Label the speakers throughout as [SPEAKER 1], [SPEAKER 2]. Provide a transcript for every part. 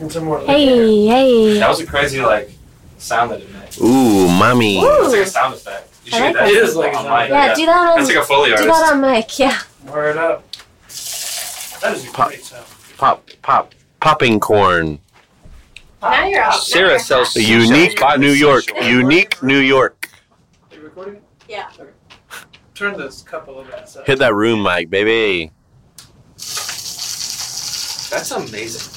[SPEAKER 1] And some more.
[SPEAKER 2] Hey, hey.
[SPEAKER 3] That was a crazy like sound that it made.
[SPEAKER 4] Ooh, mommy.
[SPEAKER 3] It's like a sound effect. You should
[SPEAKER 2] I like
[SPEAKER 3] that.
[SPEAKER 1] that. It is like a
[SPEAKER 3] on
[SPEAKER 1] sound
[SPEAKER 3] mic,
[SPEAKER 2] Yeah, do that on.
[SPEAKER 3] That's like a Foley
[SPEAKER 2] do
[SPEAKER 3] artist.
[SPEAKER 2] that on mic. Yeah.
[SPEAKER 1] Word up. That is a
[SPEAKER 4] Pop.
[SPEAKER 1] great sound.
[SPEAKER 4] Pop, pop, popping corn.
[SPEAKER 2] Now you're out.
[SPEAKER 3] Sarah sells
[SPEAKER 4] Unique
[SPEAKER 3] sells
[SPEAKER 4] New York. Unique New York.
[SPEAKER 1] Are you recording it?
[SPEAKER 2] Yeah.
[SPEAKER 1] Okay. Turn this cup a little bit. So.
[SPEAKER 4] Hit that room mic, baby.
[SPEAKER 3] That's amazing.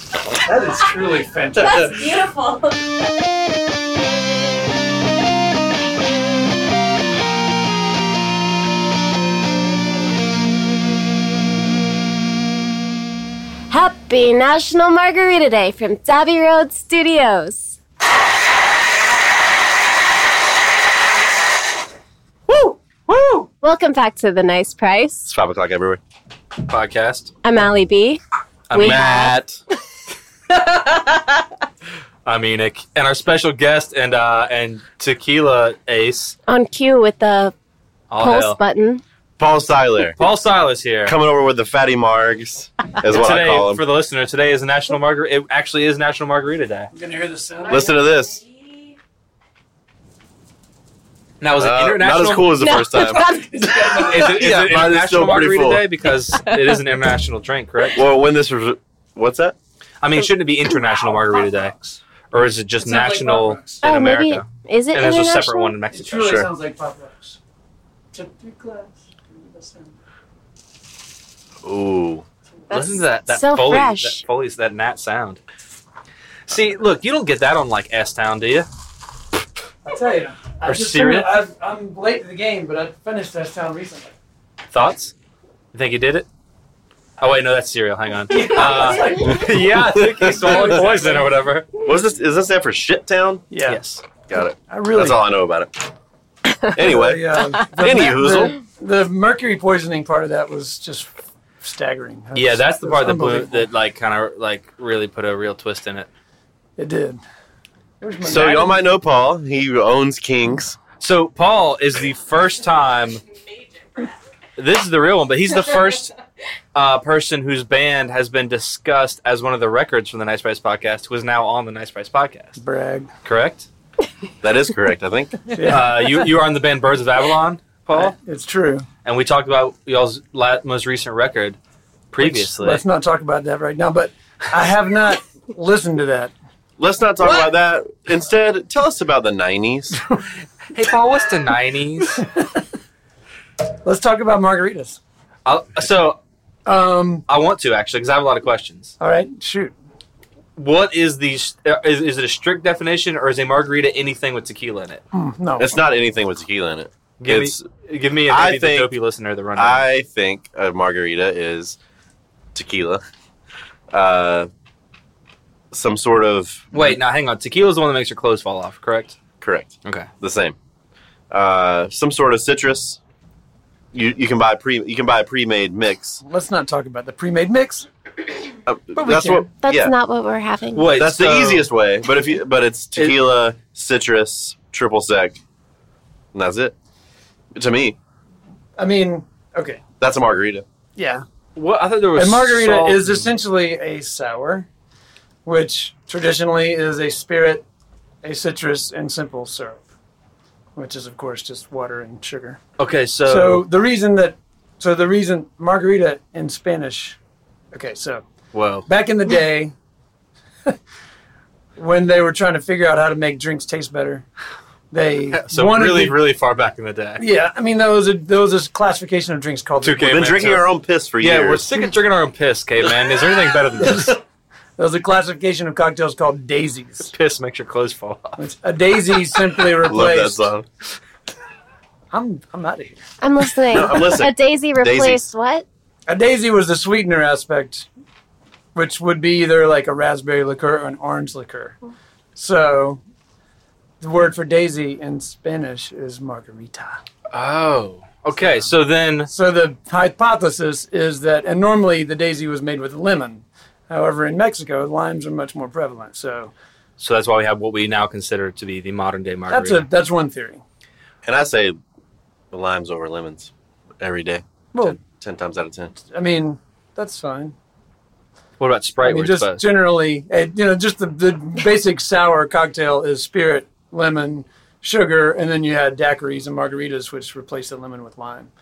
[SPEAKER 1] That is truly fantastic.
[SPEAKER 2] That's beautiful. Happy National Margarita Day from Abbey Road Studios.
[SPEAKER 4] Woo! Woo!
[SPEAKER 2] Welcome back to the Nice Price.
[SPEAKER 4] It's five o'clock everywhere.
[SPEAKER 3] Podcast.
[SPEAKER 2] I'm Allie B.
[SPEAKER 3] I'm
[SPEAKER 2] We
[SPEAKER 3] Matt. I'm Enoch, and our special guest and uh, and tequila ace.
[SPEAKER 2] On cue with the
[SPEAKER 3] All
[SPEAKER 2] pulse
[SPEAKER 3] hail.
[SPEAKER 2] button.
[SPEAKER 4] Paul Siler.
[SPEAKER 3] Paul Siler here.
[SPEAKER 4] Coming over with the fatty margs, is what
[SPEAKER 3] today,
[SPEAKER 4] I call
[SPEAKER 3] for the listener, today is National Margarita. It actually is National Margarita Day.
[SPEAKER 1] I'm gonna hear the sound.
[SPEAKER 4] Listen to this.
[SPEAKER 3] Now, is it
[SPEAKER 4] Uh, not as cool as the
[SPEAKER 2] No,
[SPEAKER 4] first time.
[SPEAKER 3] Is it, is
[SPEAKER 4] Yeah,
[SPEAKER 3] it
[SPEAKER 4] mine is still
[SPEAKER 3] international
[SPEAKER 4] pretty
[SPEAKER 3] margarita
[SPEAKER 4] full.
[SPEAKER 3] day because it is an international drink, correct?
[SPEAKER 4] Well, when this was, what's that?
[SPEAKER 3] I mean, shouldn't it be International Margarita Day, or is it just
[SPEAKER 1] It sounds like
[SPEAKER 3] national in
[SPEAKER 2] Oh, maybe
[SPEAKER 3] America?
[SPEAKER 2] is it
[SPEAKER 3] And there's a separate one in
[SPEAKER 1] It
[SPEAKER 3] Mexico.
[SPEAKER 1] truly
[SPEAKER 4] Sure.
[SPEAKER 1] sounds like Pop Rocks. Tip your glass. Give me the sound.
[SPEAKER 4] Ooh.
[SPEAKER 2] That's
[SPEAKER 3] Listen to that. That
[SPEAKER 2] so
[SPEAKER 3] Foley,
[SPEAKER 2] fresh.
[SPEAKER 3] That Foley's that Nat sound. See, look, you don't get that on like S Town, do you?
[SPEAKER 1] I tell you, I
[SPEAKER 3] Or
[SPEAKER 1] just
[SPEAKER 3] Serial?
[SPEAKER 1] finished- I've, I'm late to the game, but I finished that town recently.
[SPEAKER 3] Thoughts? You think you did it? Oh wait, no, that's Serial. Hang on.
[SPEAKER 1] Yeah,
[SPEAKER 3] Uh, yeah, I think he swallowed poison or whatever.
[SPEAKER 4] Was this? Is this there for Shit Town?
[SPEAKER 1] Yeah,
[SPEAKER 3] Yes.
[SPEAKER 4] Got it.
[SPEAKER 1] I really.
[SPEAKER 4] That's all I know about it. Anyway,
[SPEAKER 1] The, uh, the,
[SPEAKER 4] Any hoozle.
[SPEAKER 1] The, mercury poisoning part of that was just staggering. That
[SPEAKER 3] Yeah,
[SPEAKER 1] was-
[SPEAKER 3] that's the part that blew, that like kind of like really put a real twist in it.
[SPEAKER 1] It did. Where's my
[SPEAKER 4] so
[SPEAKER 1] dad?
[SPEAKER 4] y'all might know Paul. He owns Kings.
[SPEAKER 3] So Paul is the first time. This is the real one, but he's the first uh, person whose band has been discussed as one of the records from the Nice Price podcast, who is now on the Nice Price podcast.
[SPEAKER 1] brag.
[SPEAKER 3] Correct?
[SPEAKER 4] That is correct, I think.
[SPEAKER 1] Yeah,
[SPEAKER 3] Uh, you you are in the band Birds of Avalon, Paul,
[SPEAKER 1] it's true.
[SPEAKER 3] and we talked about y'all's la- most recent record previously.
[SPEAKER 1] Let's not talk about that right now. But I have not listened to that.
[SPEAKER 4] Let's not talk
[SPEAKER 3] What?
[SPEAKER 4] about that. Instead, tell us about the '90s.
[SPEAKER 3] hey, Paul, what's the '90s?
[SPEAKER 1] Let's talk about margaritas.
[SPEAKER 3] I'll, so
[SPEAKER 1] Um.
[SPEAKER 3] I want to actually because I have a lot of questions.
[SPEAKER 1] All right. Shoot.
[SPEAKER 3] What is the is, is it a strict definition or is a margarita anything with tequila in it?
[SPEAKER 1] Hmm, no.
[SPEAKER 4] It's not anything with tequila in it.
[SPEAKER 3] Give
[SPEAKER 4] It's-
[SPEAKER 3] me give me a,
[SPEAKER 4] I
[SPEAKER 3] maybe the
[SPEAKER 4] think-
[SPEAKER 3] dopey listener the rundown.
[SPEAKER 4] I think a margarita is tequila, uh, some sort of
[SPEAKER 3] Wait, now hang on. Tequila is the one that makes your clothes fall off, correct?
[SPEAKER 4] correct,
[SPEAKER 3] Okay.
[SPEAKER 4] the same. Uh, some sort of citrus. You you can buy pre you can buy a pre-made mix.
[SPEAKER 1] Let's not talk about the pre-made mix.
[SPEAKER 4] Uh,
[SPEAKER 1] But we
[SPEAKER 4] that's
[SPEAKER 1] can.
[SPEAKER 4] what
[SPEAKER 2] That's
[SPEAKER 4] yeah.
[SPEAKER 2] not what we're having.
[SPEAKER 3] Wait,
[SPEAKER 4] That's
[SPEAKER 3] so-
[SPEAKER 4] the easiest way. But if you but it's tequila, citrus, triple sec, and that's it. To me,
[SPEAKER 1] I mean, okay.
[SPEAKER 4] that's a margarita.
[SPEAKER 1] Yeah.
[SPEAKER 3] What I thought there was
[SPEAKER 1] A margarita
[SPEAKER 3] salt
[SPEAKER 1] is
[SPEAKER 3] and-
[SPEAKER 1] essentially a sour, which traditionally is a spirit, a citrus, and simple syrup, which is of course just water and sugar.
[SPEAKER 3] okay. So,
[SPEAKER 1] So the reason that, so the reason margarita in Spanish, okay, so
[SPEAKER 3] well
[SPEAKER 1] back in the day, when they were trying to figure out how to make drinks taste better, they
[SPEAKER 3] so really,
[SPEAKER 1] to-
[SPEAKER 3] really far back in the day.
[SPEAKER 1] yeah. I mean, there was a there was this classification of drinks called
[SPEAKER 3] Two
[SPEAKER 4] We've been drinking
[SPEAKER 3] too.
[SPEAKER 4] our own piss for
[SPEAKER 3] Yeah,
[SPEAKER 4] years.
[SPEAKER 3] Yeah, we're sick of drinking our own piss, K man. Is there anything better than this?
[SPEAKER 1] there was a classification of cocktails called daisies.
[SPEAKER 3] piss makes your clothes fall off.
[SPEAKER 1] A daisy simply replaced.
[SPEAKER 4] Love that song.
[SPEAKER 1] I'm I'm out of here.
[SPEAKER 2] I'm listening.
[SPEAKER 4] No, I'm listening.
[SPEAKER 2] A daisy replaced
[SPEAKER 4] Daisies.
[SPEAKER 2] what?
[SPEAKER 1] A daisy was the sweetener aspect, which would be either like a raspberry liqueur or an orange liqueur. So, the word for daisy in Spanish is margarita.
[SPEAKER 3] Oh, okay. So then,
[SPEAKER 1] So the hypothesis is that, and normally the daisy was made with lemon. However, in Mexico, limes are much more prevalent. So
[SPEAKER 3] so that's why we have what we now consider to be the modern day
[SPEAKER 1] that's
[SPEAKER 3] margarita.
[SPEAKER 1] a that's one theory.
[SPEAKER 4] And I say the limes over lemons every day.
[SPEAKER 1] Well,
[SPEAKER 4] ten, ten times out of ten.
[SPEAKER 1] I mean, that's fine.
[SPEAKER 3] What about Sprite?
[SPEAKER 1] I mean, just
[SPEAKER 3] fuzz?
[SPEAKER 1] generally, eh, you know, just the, the basic sour cocktail is spirit, lemon, sugar, and then you had daiquiris and margaritas, which replace the lemon with lime.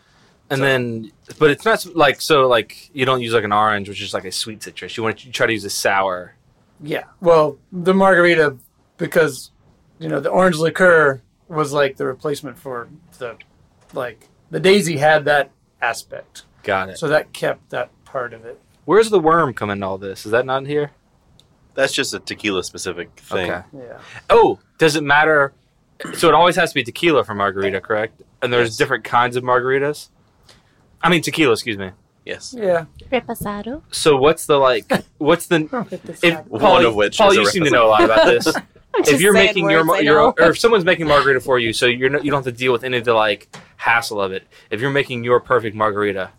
[SPEAKER 3] And
[SPEAKER 1] so-
[SPEAKER 3] then, but it's not like so. Like you don't use like an orange, which is like a sweet citrus. You want to try to use a sour.
[SPEAKER 1] Yeah. Well, the margarita, because you know the orange liqueur was like the replacement for the like the daisy had that aspect,
[SPEAKER 3] Got it.
[SPEAKER 1] so that kept that part of it.
[SPEAKER 3] Where's the worm come in all this? Is that not in here?
[SPEAKER 4] That's just a tequila specific thing.
[SPEAKER 3] Okay.
[SPEAKER 1] Yeah.
[SPEAKER 3] Oh, does it matter? So it always has to be tequila for margarita, correct? And there's
[SPEAKER 4] Yes.
[SPEAKER 3] different kinds of margaritas. I mean tequila, excuse me.
[SPEAKER 4] Yes.
[SPEAKER 1] Yeah.
[SPEAKER 2] Reposado.
[SPEAKER 3] So what's the like? What's the if
[SPEAKER 4] One
[SPEAKER 3] Paul,
[SPEAKER 4] of which
[SPEAKER 3] Paul,
[SPEAKER 4] is a
[SPEAKER 3] you seem to know a lot about this. If you're making your,
[SPEAKER 2] words
[SPEAKER 3] your
[SPEAKER 2] know.
[SPEAKER 3] or if someone's making margarita for you, so you're no, you don't have to deal with any of the like hassle of it. If you're making your perfect margarita,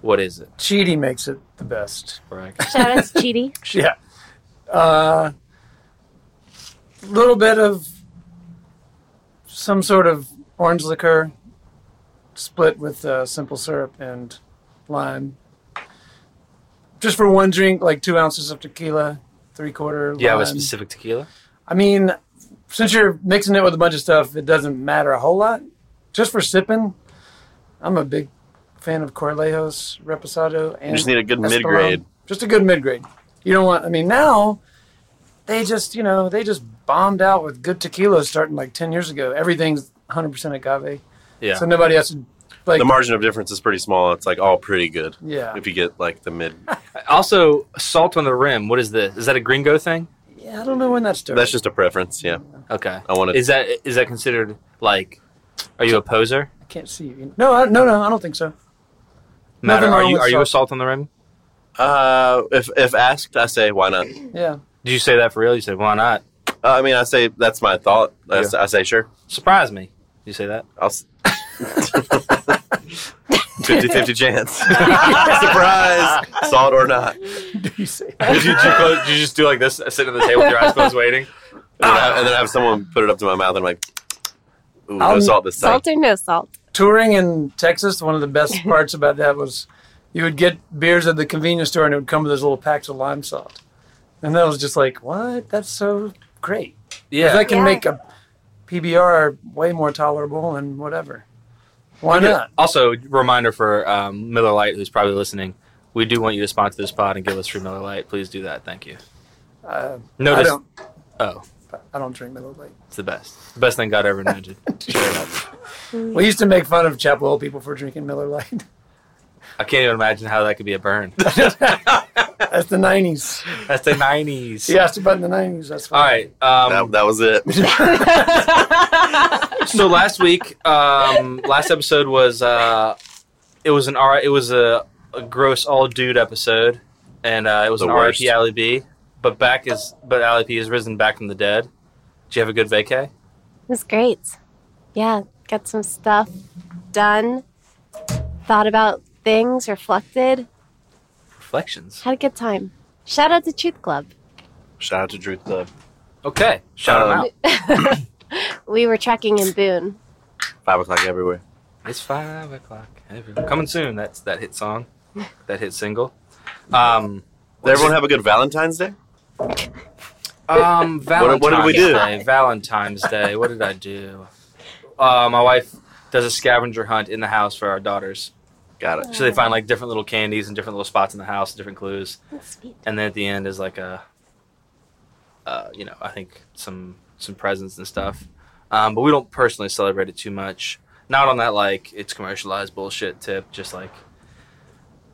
[SPEAKER 3] what is it?
[SPEAKER 1] Cheetie makes it the best.
[SPEAKER 3] Right.
[SPEAKER 2] Shout out to Cheetie.
[SPEAKER 1] Yeah. A little bit of some sort of orange liqueur split with uh, simple syrup and lime. Just for one drink, like two ounces of tequila, three quarter.
[SPEAKER 3] Do you have a
[SPEAKER 1] lime.
[SPEAKER 3] specific tequila?
[SPEAKER 1] I mean, since you're mixing it with a bunch of stuff, it doesn't matter a whole lot. Just for sipping, I'm a big fan of Corralejos, Reposado, and
[SPEAKER 4] You just need a good mid grade.
[SPEAKER 1] Just a good mid grade. You don't want. I mean, now they just you know they just bombed out with good tequila starting like ten years ago. Everything's 100 percent agave,
[SPEAKER 3] Yeah.
[SPEAKER 1] so nobody has to like.
[SPEAKER 4] The margin of difference is pretty small. It's like all pretty good.
[SPEAKER 1] yeah,
[SPEAKER 4] If you get like the mid,
[SPEAKER 3] also, salt on the rim. What is this? Is that a gringo thing?
[SPEAKER 1] yeah. I don't know when that started.
[SPEAKER 4] that's just a preference. Yeah,
[SPEAKER 3] Okay.
[SPEAKER 4] I want to.
[SPEAKER 3] Is that is that considered like? Are you a poser?
[SPEAKER 1] I can't see you. No, I, no, no. I don't think so.
[SPEAKER 3] Matter.
[SPEAKER 1] Nothing
[SPEAKER 3] Are you
[SPEAKER 1] with
[SPEAKER 3] are you a
[SPEAKER 1] salt.
[SPEAKER 3] salt on the rim?
[SPEAKER 4] Uh, if if asked, I say why not. Uh,
[SPEAKER 1] Yeah.
[SPEAKER 3] Did you say that for real? You said why not?
[SPEAKER 4] I mean, I say that's my thought. I say sure.
[SPEAKER 3] Surprise me. You say that?
[SPEAKER 4] I'll. S- 50-50 chance. Surprise, salt or not.
[SPEAKER 1] Do you say?
[SPEAKER 3] did, you, did, you, close- did you just do like this, sitting at the table with your eyes closed, waiting?
[SPEAKER 4] And then, I, and then I have someone put it up to my mouth, and I'm like, "Ooh, no
[SPEAKER 1] Um,
[SPEAKER 4] salt this time."
[SPEAKER 2] Salt or no salt?
[SPEAKER 1] touring in Texas, one of the best parts about that was you would get beers at the convenience store and it would come with those little packs of lime salt. And that was just like, what? That's so great.
[SPEAKER 3] Yeah.
[SPEAKER 1] That can
[SPEAKER 2] Yeah.
[SPEAKER 1] make a PBR way more tolerable and whatever. Why not?
[SPEAKER 3] Also, reminder for um, Miller Lite, who's probably listening, we do want you to sponsor this pod and give us free Miller Lite. Please do that. Thank you.
[SPEAKER 1] Uh,
[SPEAKER 3] No,
[SPEAKER 1] I don't.
[SPEAKER 3] oh,
[SPEAKER 1] I don't drink Miller Lite.
[SPEAKER 3] it's the best. The best thing God ever invented.
[SPEAKER 1] We used to make fun of Chapel Hill people for drinking Miller Lite.
[SPEAKER 3] I can't even imagine how that could be a burn.
[SPEAKER 1] That's the '90s.
[SPEAKER 3] That's the 90s.
[SPEAKER 1] He asked about in the '90s. That's fine.
[SPEAKER 3] All right. Um,
[SPEAKER 4] that, that was it.
[SPEAKER 3] so last week, um, last episode was uh, it was an R. It was a, a gross all dude episode, and uh, it was
[SPEAKER 4] The
[SPEAKER 3] an
[SPEAKER 4] worst.
[SPEAKER 3] RIP Ali B. But back is but Ali P is risen back from the dead. Did you have a good vacay?
[SPEAKER 2] It was great. Yeah, got some stuff done. Thought about things, reflected.
[SPEAKER 3] Reflections.
[SPEAKER 2] Had a good time. Shout out to Truth Club.
[SPEAKER 4] Shout out to Truth Club.
[SPEAKER 3] Okay, shout
[SPEAKER 4] Um,
[SPEAKER 3] him out.
[SPEAKER 2] We were trekking in Boone.
[SPEAKER 4] Five o'clock everywhere.
[SPEAKER 3] It's five o'clock. every- Coming soon. That's that hit song, that hit single. Um,
[SPEAKER 4] Did everyone have a good Valentine's Day?
[SPEAKER 3] Um, Valentine's
[SPEAKER 4] what did we do?
[SPEAKER 3] Day. Valentine's Day. What did I do? Uh, my wife does a scavenger hunt in the house for our daughters.
[SPEAKER 4] Got it.
[SPEAKER 3] So they find like different little candies and different little spots in the house, different clues,
[SPEAKER 2] That's sweet.
[SPEAKER 3] and then at the end is like a, uh, you know, I think some some presents and stuff. Um, but we don't personally celebrate it too much. Not on that like it's commercialized bullshit tip. Just like,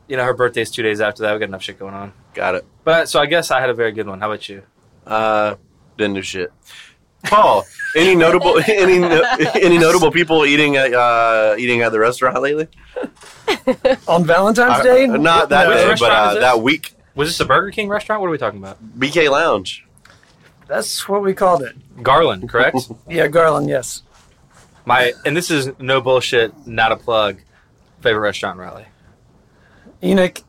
[SPEAKER 3] you know, her birthday's two days after that. We got enough shit going on.
[SPEAKER 4] Got it.
[SPEAKER 3] But so I guess I had a very good one. How about you?
[SPEAKER 4] Uh, didn't do shit. Paul, any notable any any notable people eating at uh, eating at the restaurant lately?
[SPEAKER 1] On Valentine's
[SPEAKER 4] Uh,
[SPEAKER 1] Day?
[SPEAKER 4] not that
[SPEAKER 3] Which
[SPEAKER 4] day, but
[SPEAKER 3] restaurant
[SPEAKER 4] uh,
[SPEAKER 3] this?
[SPEAKER 4] that week.
[SPEAKER 3] Was this a Burger King restaurant? What are we talking about?
[SPEAKER 4] BK Lounge.
[SPEAKER 1] That's what we called it.
[SPEAKER 3] Garland, correct?
[SPEAKER 1] Yeah, Garland, yes.
[SPEAKER 3] My and this is no bullshit, not a plug. Favorite restaurant in Raleigh.
[SPEAKER 1] Enoch,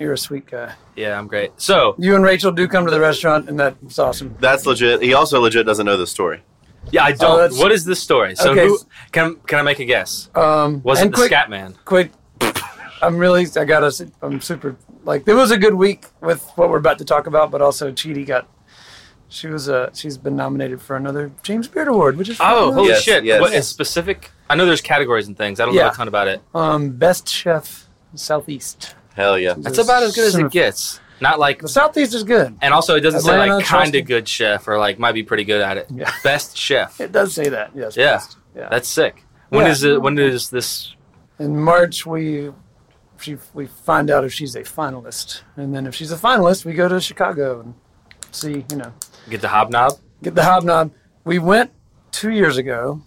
[SPEAKER 1] you're a sweet guy.
[SPEAKER 3] Yeah, I'm great. So
[SPEAKER 1] You and Rachel do come to the restaurant, and that's awesome.
[SPEAKER 4] That's legit. He also legit doesn't know the story.
[SPEAKER 3] yeah, I
[SPEAKER 1] Oh,
[SPEAKER 3] don't.
[SPEAKER 1] that's-
[SPEAKER 3] what is this story? So
[SPEAKER 1] Okay.
[SPEAKER 3] who can can I make a guess?
[SPEAKER 1] Um,
[SPEAKER 3] Was it
[SPEAKER 1] and
[SPEAKER 3] the
[SPEAKER 1] quick,
[SPEAKER 3] Scat Man?
[SPEAKER 1] quick, I'm really, I gotta, I'm super, like it was a good week with what we're about to talk about, but also Cheetie got. She was uh she's been nominated for another James Beard Award, which is
[SPEAKER 3] Oh,
[SPEAKER 1] fucking
[SPEAKER 3] holy
[SPEAKER 4] Yes,
[SPEAKER 3] shit!
[SPEAKER 4] yes.
[SPEAKER 3] What is specific? I know there's categories and things. I don't know
[SPEAKER 1] Yeah.
[SPEAKER 3] a ton about it.
[SPEAKER 1] um best chef southeast.
[SPEAKER 4] Hell yeah.
[SPEAKER 3] That's about as good as it gets. Not like,
[SPEAKER 1] The southeast is good.
[SPEAKER 3] and also it doesn't say like kind
[SPEAKER 1] Charleston.
[SPEAKER 3] of good chef or like might be pretty good at it.
[SPEAKER 1] Yeah.
[SPEAKER 3] Best chef.
[SPEAKER 1] It does say that. Yes.
[SPEAKER 3] Yeah.
[SPEAKER 1] best. Yeah.
[SPEAKER 3] That's sick. When
[SPEAKER 1] Yeah.
[SPEAKER 3] is it? When is this?
[SPEAKER 1] In March, we she, we find out if she's a finalist, and then if she's a finalist, we go to Chicago and see. You know,
[SPEAKER 3] Get the hobnob.
[SPEAKER 1] get the hobnob. We went two years ago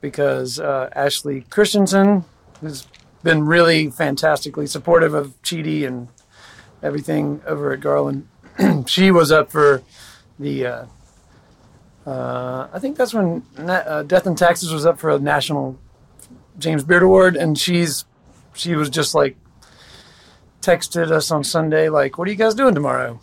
[SPEAKER 1] because uh, Ashley Christensen has been really fantastically supportive of Cheetie and everything over at Garland. she was up for the. Uh, uh, I think that's when Na- uh, Death and Taxes was up for a national James Beard Award, and she's she was just like texted us on Sunday like, "What are you guys doing tomorrow?"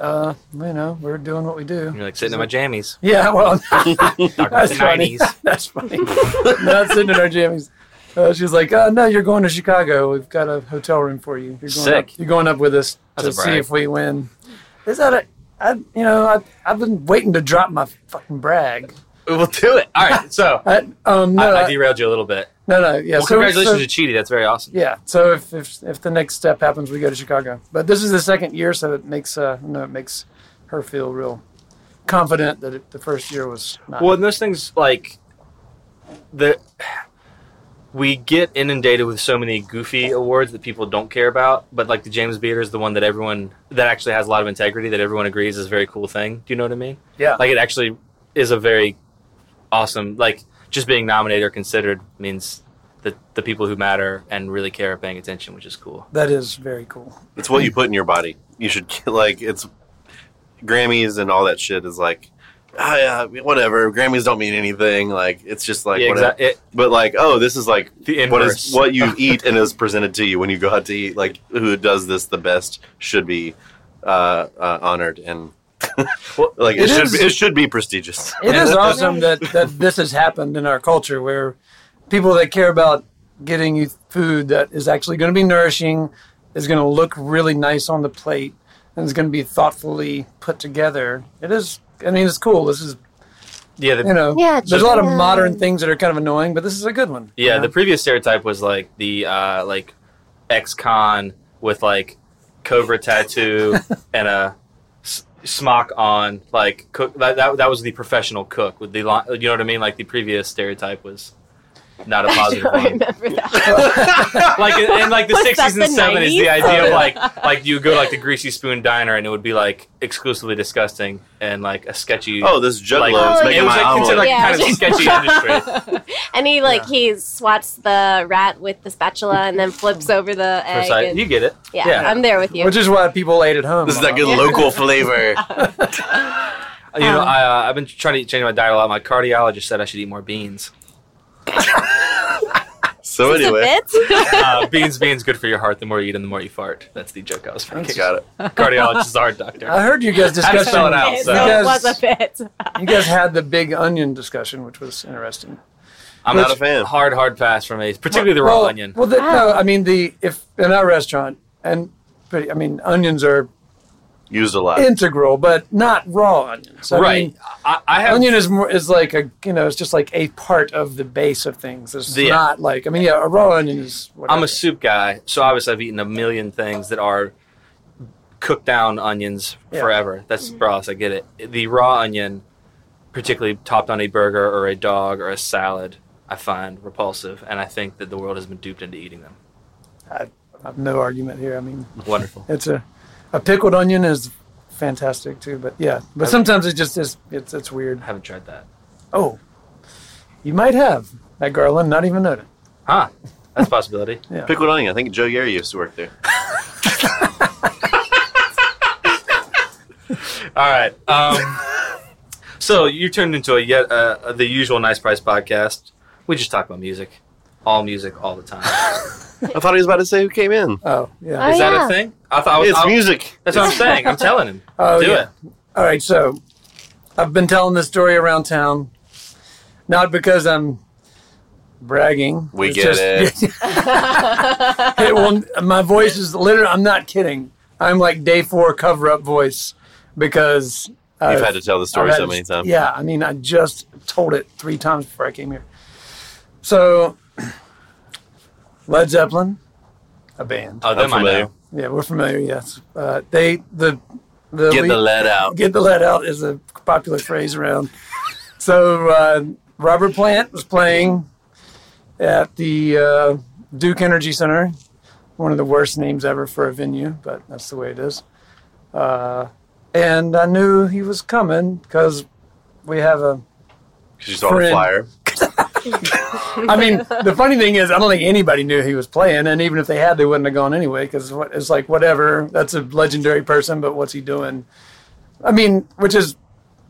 [SPEAKER 1] Uh, you know, we're doing what we do.
[SPEAKER 3] You're like sitting in my jammies.
[SPEAKER 1] Yeah, well, that's funny. That's funny. Not sitting in our jammies. Uh, she's like, uh, "No, you're going to Chicago. We've got a hotel room for you. You're going
[SPEAKER 3] Sick.
[SPEAKER 1] Up, you're going up with us
[SPEAKER 3] That's
[SPEAKER 1] to see if we win." Is that a? I, you know, I, I've been waiting to drop my fucking brag.
[SPEAKER 3] We'll do it. All right. So
[SPEAKER 1] I, um, no,
[SPEAKER 3] I, I derailed you a little bit.
[SPEAKER 1] no, no, yeah.
[SPEAKER 3] Well,
[SPEAKER 1] so-
[SPEAKER 3] congratulations
[SPEAKER 1] so-
[SPEAKER 3] to Cheetie. That's very awesome.
[SPEAKER 1] Yeah. So if, if if the next step happens, we go to Chicago. But this is the second year, so it makes uh, know, it makes her feel real confident that it, the first year was not.
[SPEAKER 3] Well, and those things like the we get inundated with so many goofy awards that people don't care about, but like the James Beard is the one that everyone that actually has a lot of integrity that everyone agrees is a very cool thing. Do you know what I mean?
[SPEAKER 1] yeah.
[SPEAKER 3] Like it actually is a very awesome like just being nominated or considered means that the people who matter and really care are paying attention, which is cool.
[SPEAKER 1] that is very cool.
[SPEAKER 4] It's what you put in your body. You should like it's Grammys and all that shit is like ah, yeah, whatever. Grammys don't mean anything. Like it's just like
[SPEAKER 3] yeah,
[SPEAKER 4] whatever.
[SPEAKER 3] exactly. It,
[SPEAKER 4] But like, oh, this is like
[SPEAKER 3] the
[SPEAKER 4] what
[SPEAKER 3] inverse.
[SPEAKER 4] is what you eat and is presented to you when you go out to eat. Like who does this the best should be uh, uh, honored and
[SPEAKER 3] Well,
[SPEAKER 4] like it,
[SPEAKER 1] it
[SPEAKER 4] should
[SPEAKER 1] is-
[SPEAKER 4] be, it should be prestigious.
[SPEAKER 1] It is awesome that, that this has happened in our culture where people that care about getting you food that is actually going to be nourishing, is going to look really nice on the plate, and is going to be thoughtfully put together. It is, I mean, it's cool. This is,
[SPEAKER 3] yeah, the,
[SPEAKER 1] you know,
[SPEAKER 2] Yeah,
[SPEAKER 1] there's a lot of modern things that are kind of annoying, but this is a good one.
[SPEAKER 3] Yeah,
[SPEAKER 1] you know?
[SPEAKER 3] the previous stereotype was like the uh, like ex-con with like cobra tattoo and a s- smock on, like cook. That, that that was the professional cook with the you know what I mean. Like the previous stereotype was not a positive
[SPEAKER 2] don't
[SPEAKER 3] one.
[SPEAKER 2] remember that.
[SPEAKER 3] like in, in like the sixties and seventies, the idea of like like you go to like the greasy spoon diner and it would be like exclusively disgusting and like a sketchy.
[SPEAKER 4] Oh, this juggalo
[SPEAKER 3] like,
[SPEAKER 4] is making
[SPEAKER 3] it was
[SPEAKER 4] my
[SPEAKER 3] like considered
[SPEAKER 4] omelet.
[SPEAKER 3] like kind of sketchy industry.
[SPEAKER 2] and he like he swats the rat with the spatula and then flips over the egg.
[SPEAKER 3] Precise.
[SPEAKER 2] and-
[SPEAKER 3] You get it.
[SPEAKER 2] yeah,
[SPEAKER 3] yeah.
[SPEAKER 2] I'm there with you.
[SPEAKER 1] Which is why people ate at home.
[SPEAKER 4] This is that
[SPEAKER 1] lot.
[SPEAKER 4] good local flavor.
[SPEAKER 3] You know,
[SPEAKER 2] Um,
[SPEAKER 3] I, uh, I've been trying to change my diet a lot. My cardiologist said I should eat more beans.
[SPEAKER 4] So
[SPEAKER 2] Is
[SPEAKER 4] anyway.
[SPEAKER 3] Uh, beans, beans, good for your heart. The more you eat them, the more you fart. That's the joke I was making.
[SPEAKER 4] got it.
[SPEAKER 3] Cardiologist is our doctor.
[SPEAKER 1] I heard you guys
[SPEAKER 3] Had to spell it
[SPEAKER 1] discussing.
[SPEAKER 3] out, so-
[SPEAKER 2] so
[SPEAKER 1] You
[SPEAKER 2] it was
[SPEAKER 1] guys-
[SPEAKER 2] a bit.
[SPEAKER 1] You guys had the big onion discussion, which was interesting.
[SPEAKER 3] I'm
[SPEAKER 4] not a fan.
[SPEAKER 3] Hard, hard pass from me, particularly the raw
[SPEAKER 1] well,
[SPEAKER 3] onion.
[SPEAKER 1] Well, the, no, I mean the if in our restaurant and pretty, I mean onions are
[SPEAKER 4] Used a lot.
[SPEAKER 1] integral, but not raw onions. I
[SPEAKER 3] right.
[SPEAKER 1] mean,
[SPEAKER 3] I, I have.
[SPEAKER 1] onion is more is like a you know it's just like a part of the base of things. It's
[SPEAKER 3] The-
[SPEAKER 1] not like I mean yeah, a raw onion is. Whatever.
[SPEAKER 3] I'm a soup guy, so obviously I've eaten a million things that are cooked down onions
[SPEAKER 1] Yeah.
[SPEAKER 3] forever. That's gross. I get it. The raw onion, particularly topped on a burger or a dog or a salad, I find repulsive, and I think that the world has been duped into eating them.
[SPEAKER 1] I have no argument here. I mean
[SPEAKER 3] Wonderful.
[SPEAKER 1] it's a a pickled onion is fantastic too, but yeah, but sometimes it just is it's it's weird.
[SPEAKER 3] I haven't tried that.
[SPEAKER 1] Oh, you might have at Garland, not even noted.
[SPEAKER 3] Ah, That's a possibility.
[SPEAKER 1] Yeah.
[SPEAKER 4] Pickled onion. I think Joe Yeri used to work there.
[SPEAKER 3] All right. Um, so you turned into a yet uh, the usual nice price podcast. We just talk about music, all music, all the time.
[SPEAKER 4] I thought he was about to say who came in.
[SPEAKER 1] Oh yeah.
[SPEAKER 2] Oh,
[SPEAKER 3] Is that
[SPEAKER 2] yeah.
[SPEAKER 3] a thing? I thought I was.
[SPEAKER 4] It's
[SPEAKER 3] I-
[SPEAKER 4] music.
[SPEAKER 3] That's what I'm saying. I'm telling him.
[SPEAKER 1] Oh
[SPEAKER 3] Do
[SPEAKER 1] yeah.
[SPEAKER 3] it.
[SPEAKER 1] All right, so I've been telling this story around town, not because I'm bragging.
[SPEAKER 4] We
[SPEAKER 1] It's
[SPEAKER 4] get
[SPEAKER 1] it. it will, my voice is literally. I'm not kidding. I'm like day four cover up voice because
[SPEAKER 4] You've
[SPEAKER 1] I've-
[SPEAKER 4] had to tell the story
[SPEAKER 1] I've
[SPEAKER 4] so
[SPEAKER 1] had-
[SPEAKER 4] many times.
[SPEAKER 1] Yeah, I mean, I just told it three times before I came here. So, Led Zeppelin, a band.
[SPEAKER 3] Oh, them I
[SPEAKER 4] familiar.
[SPEAKER 3] know.
[SPEAKER 1] Yeah, we're familiar. Yes, uh, they the the
[SPEAKER 4] Get the
[SPEAKER 1] lead-
[SPEAKER 4] lead out.
[SPEAKER 1] get the lead out is a popular phrase around. So uh, Robert Plant was playing at the uh, Duke Energy Center, one of the worst names ever for a venue, but that's the way it is. Uh, and I knew he was coming because we have a.
[SPEAKER 4] Because you saw the flyer.
[SPEAKER 1] I mean, the funny thing is, I don't think anybody knew he was playing, and even if they had, they wouldn't have gone anyway. Because it's like whatever. That's a legendary person, but what's he doing? I mean, which is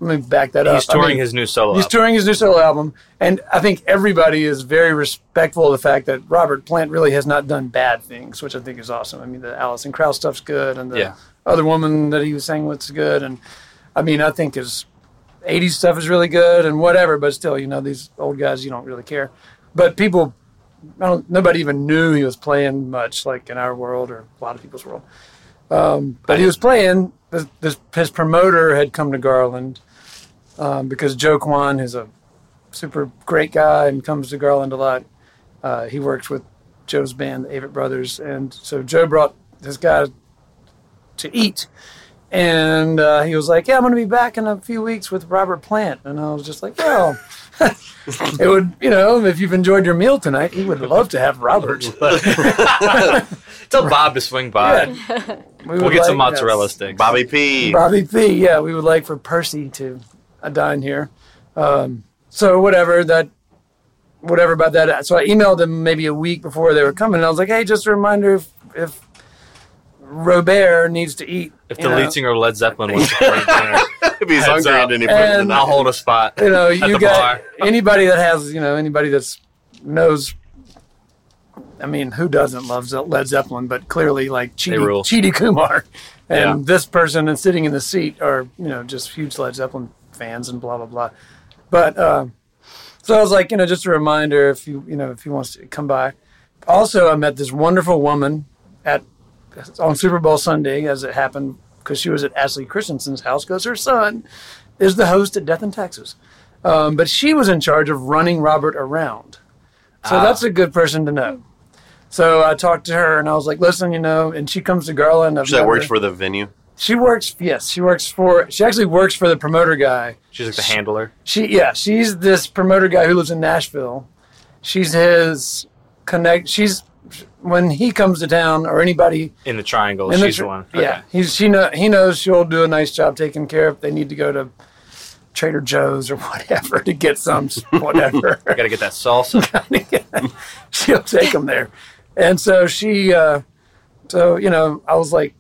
[SPEAKER 1] let me back that up.
[SPEAKER 3] He's
[SPEAKER 1] I
[SPEAKER 3] touring
[SPEAKER 1] mean,
[SPEAKER 3] his new solo.
[SPEAKER 1] He's
[SPEAKER 3] album.
[SPEAKER 1] touring his new solo album, and I think everybody is very respectful of the fact that Robert Plant really has not done bad things, which I think is awesome. I mean, the Alison Krauss stuff's good, and the
[SPEAKER 3] Yeah.
[SPEAKER 1] other woman that he was sang with's good, and I mean, I think his '80s stuff is really good and whatever. But still, you know, these old guys, you don't really care. But people, nobody even knew he was playing much, like in our world or a lot of people's world. Um, but he was playing. This, this, his promoter had come to Garland um, because Joe Kwon is a super great guy and comes to Garland a lot. Uh, he works with Joe's band, the Avett Brothers, and so Joe brought this guy to eat, and uh, he was like, "Yeah, I'm going to be back in a few weeks with Robert Plant," and I was just like, "Well." it would, you know, if you've enjoyed your meal tonight, he would love to have Robert.
[SPEAKER 3] Tell Bob to swing by.
[SPEAKER 1] Yeah. We
[SPEAKER 3] We'll
[SPEAKER 1] would
[SPEAKER 3] get some mozzarella
[SPEAKER 1] yes.
[SPEAKER 3] sticks.
[SPEAKER 4] Bobby P.
[SPEAKER 1] Bobby P. Yeah, we would like for Percy to uh, dine here. Um, so whatever that, whatever about that. So I emailed them maybe a week before they were coming. And I was like, hey, just a reminder if, if Robert needs to eat.
[SPEAKER 3] If the
[SPEAKER 1] know,
[SPEAKER 3] lead singer of Led Zeppelin wants to play dinner,
[SPEAKER 4] if he's hungry
[SPEAKER 3] up.
[SPEAKER 4] and any
[SPEAKER 1] And-
[SPEAKER 3] I'll hold a spot.
[SPEAKER 1] you know,
[SPEAKER 3] at
[SPEAKER 1] you
[SPEAKER 3] the
[SPEAKER 1] got
[SPEAKER 3] bar.
[SPEAKER 1] anybody that has, you know, anybody that's knows. I mean, who doesn't love Ze- Led Zeppelin? But clearly, like
[SPEAKER 3] They.
[SPEAKER 1] Cheetie, Cheetie Kumar and
[SPEAKER 3] Yeah.
[SPEAKER 1] this person and sitting in the seat are, you know, just huge Led Zeppelin fans and blah blah blah. But uh, so I was like, you know, just a reminder if you, you know, if he wants to come by. Also, I met this wonderful woman at on Super Bowl Sunday, as it happened, because she was at Ashley Christensen's house, because her son is the host at Death and Taxes. Um, but she was in charge of running Robert around. So
[SPEAKER 3] Ah.
[SPEAKER 1] that's a good person to know. So I talked to her and I was like, listen, you know, and she comes to Garland. I've
[SPEAKER 4] that works
[SPEAKER 1] her.
[SPEAKER 4] for the venue.
[SPEAKER 1] She works, yes, she works for, she actually works for the promoter guy.
[SPEAKER 3] She's like the handler.
[SPEAKER 1] She, yeah, she's this promoter guy who lives in Nashville. She's his connect, she's, when he comes to town or anybody
[SPEAKER 3] In the triangle,
[SPEAKER 1] in the
[SPEAKER 3] she's
[SPEAKER 1] tr-
[SPEAKER 3] the one.
[SPEAKER 1] Yeah, he's she know he knows she'll do a nice job taking care of. They need to go to Trader Joe's or whatever to get some whatever.
[SPEAKER 3] I gotta get that salsa.
[SPEAKER 1] she'll take them there, and so she, uh, so you know, I was like,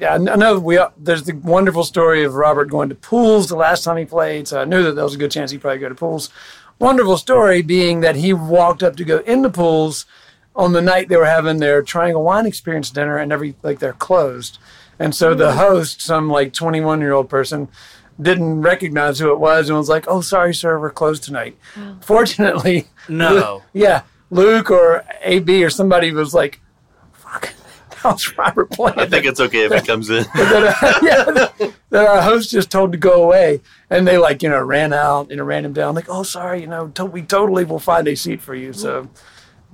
[SPEAKER 1] yeah, I I know we. There's the wonderful story of Robert going to Poole's the last time he played, so I knew that there was a good chance he'd probably go to Poole's. Wonderful story being that he walked up to go in the Poole's on the night they were having their Triangle Wine Experience dinner, and every like they're closed, and so the host, some like 21 year old person. Didn't recognize who it was and was like, "Oh, sorry, sir, we're closed tonight." Fortunately,
[SPEAKER 3] No.
[SPEAKER 1] yeah, Luke or AB or somebody was like, "Fuck, how's Robert playing?"
[SPEAKER 4] I think it's okay if he comes in.
[SPEAKER 1] that, uh, yeah, that, that our host just told to go away, and they like you know ran out, you know, ran him down, like, "Oh, sorry, you know, to- we totally will find a seat for you." So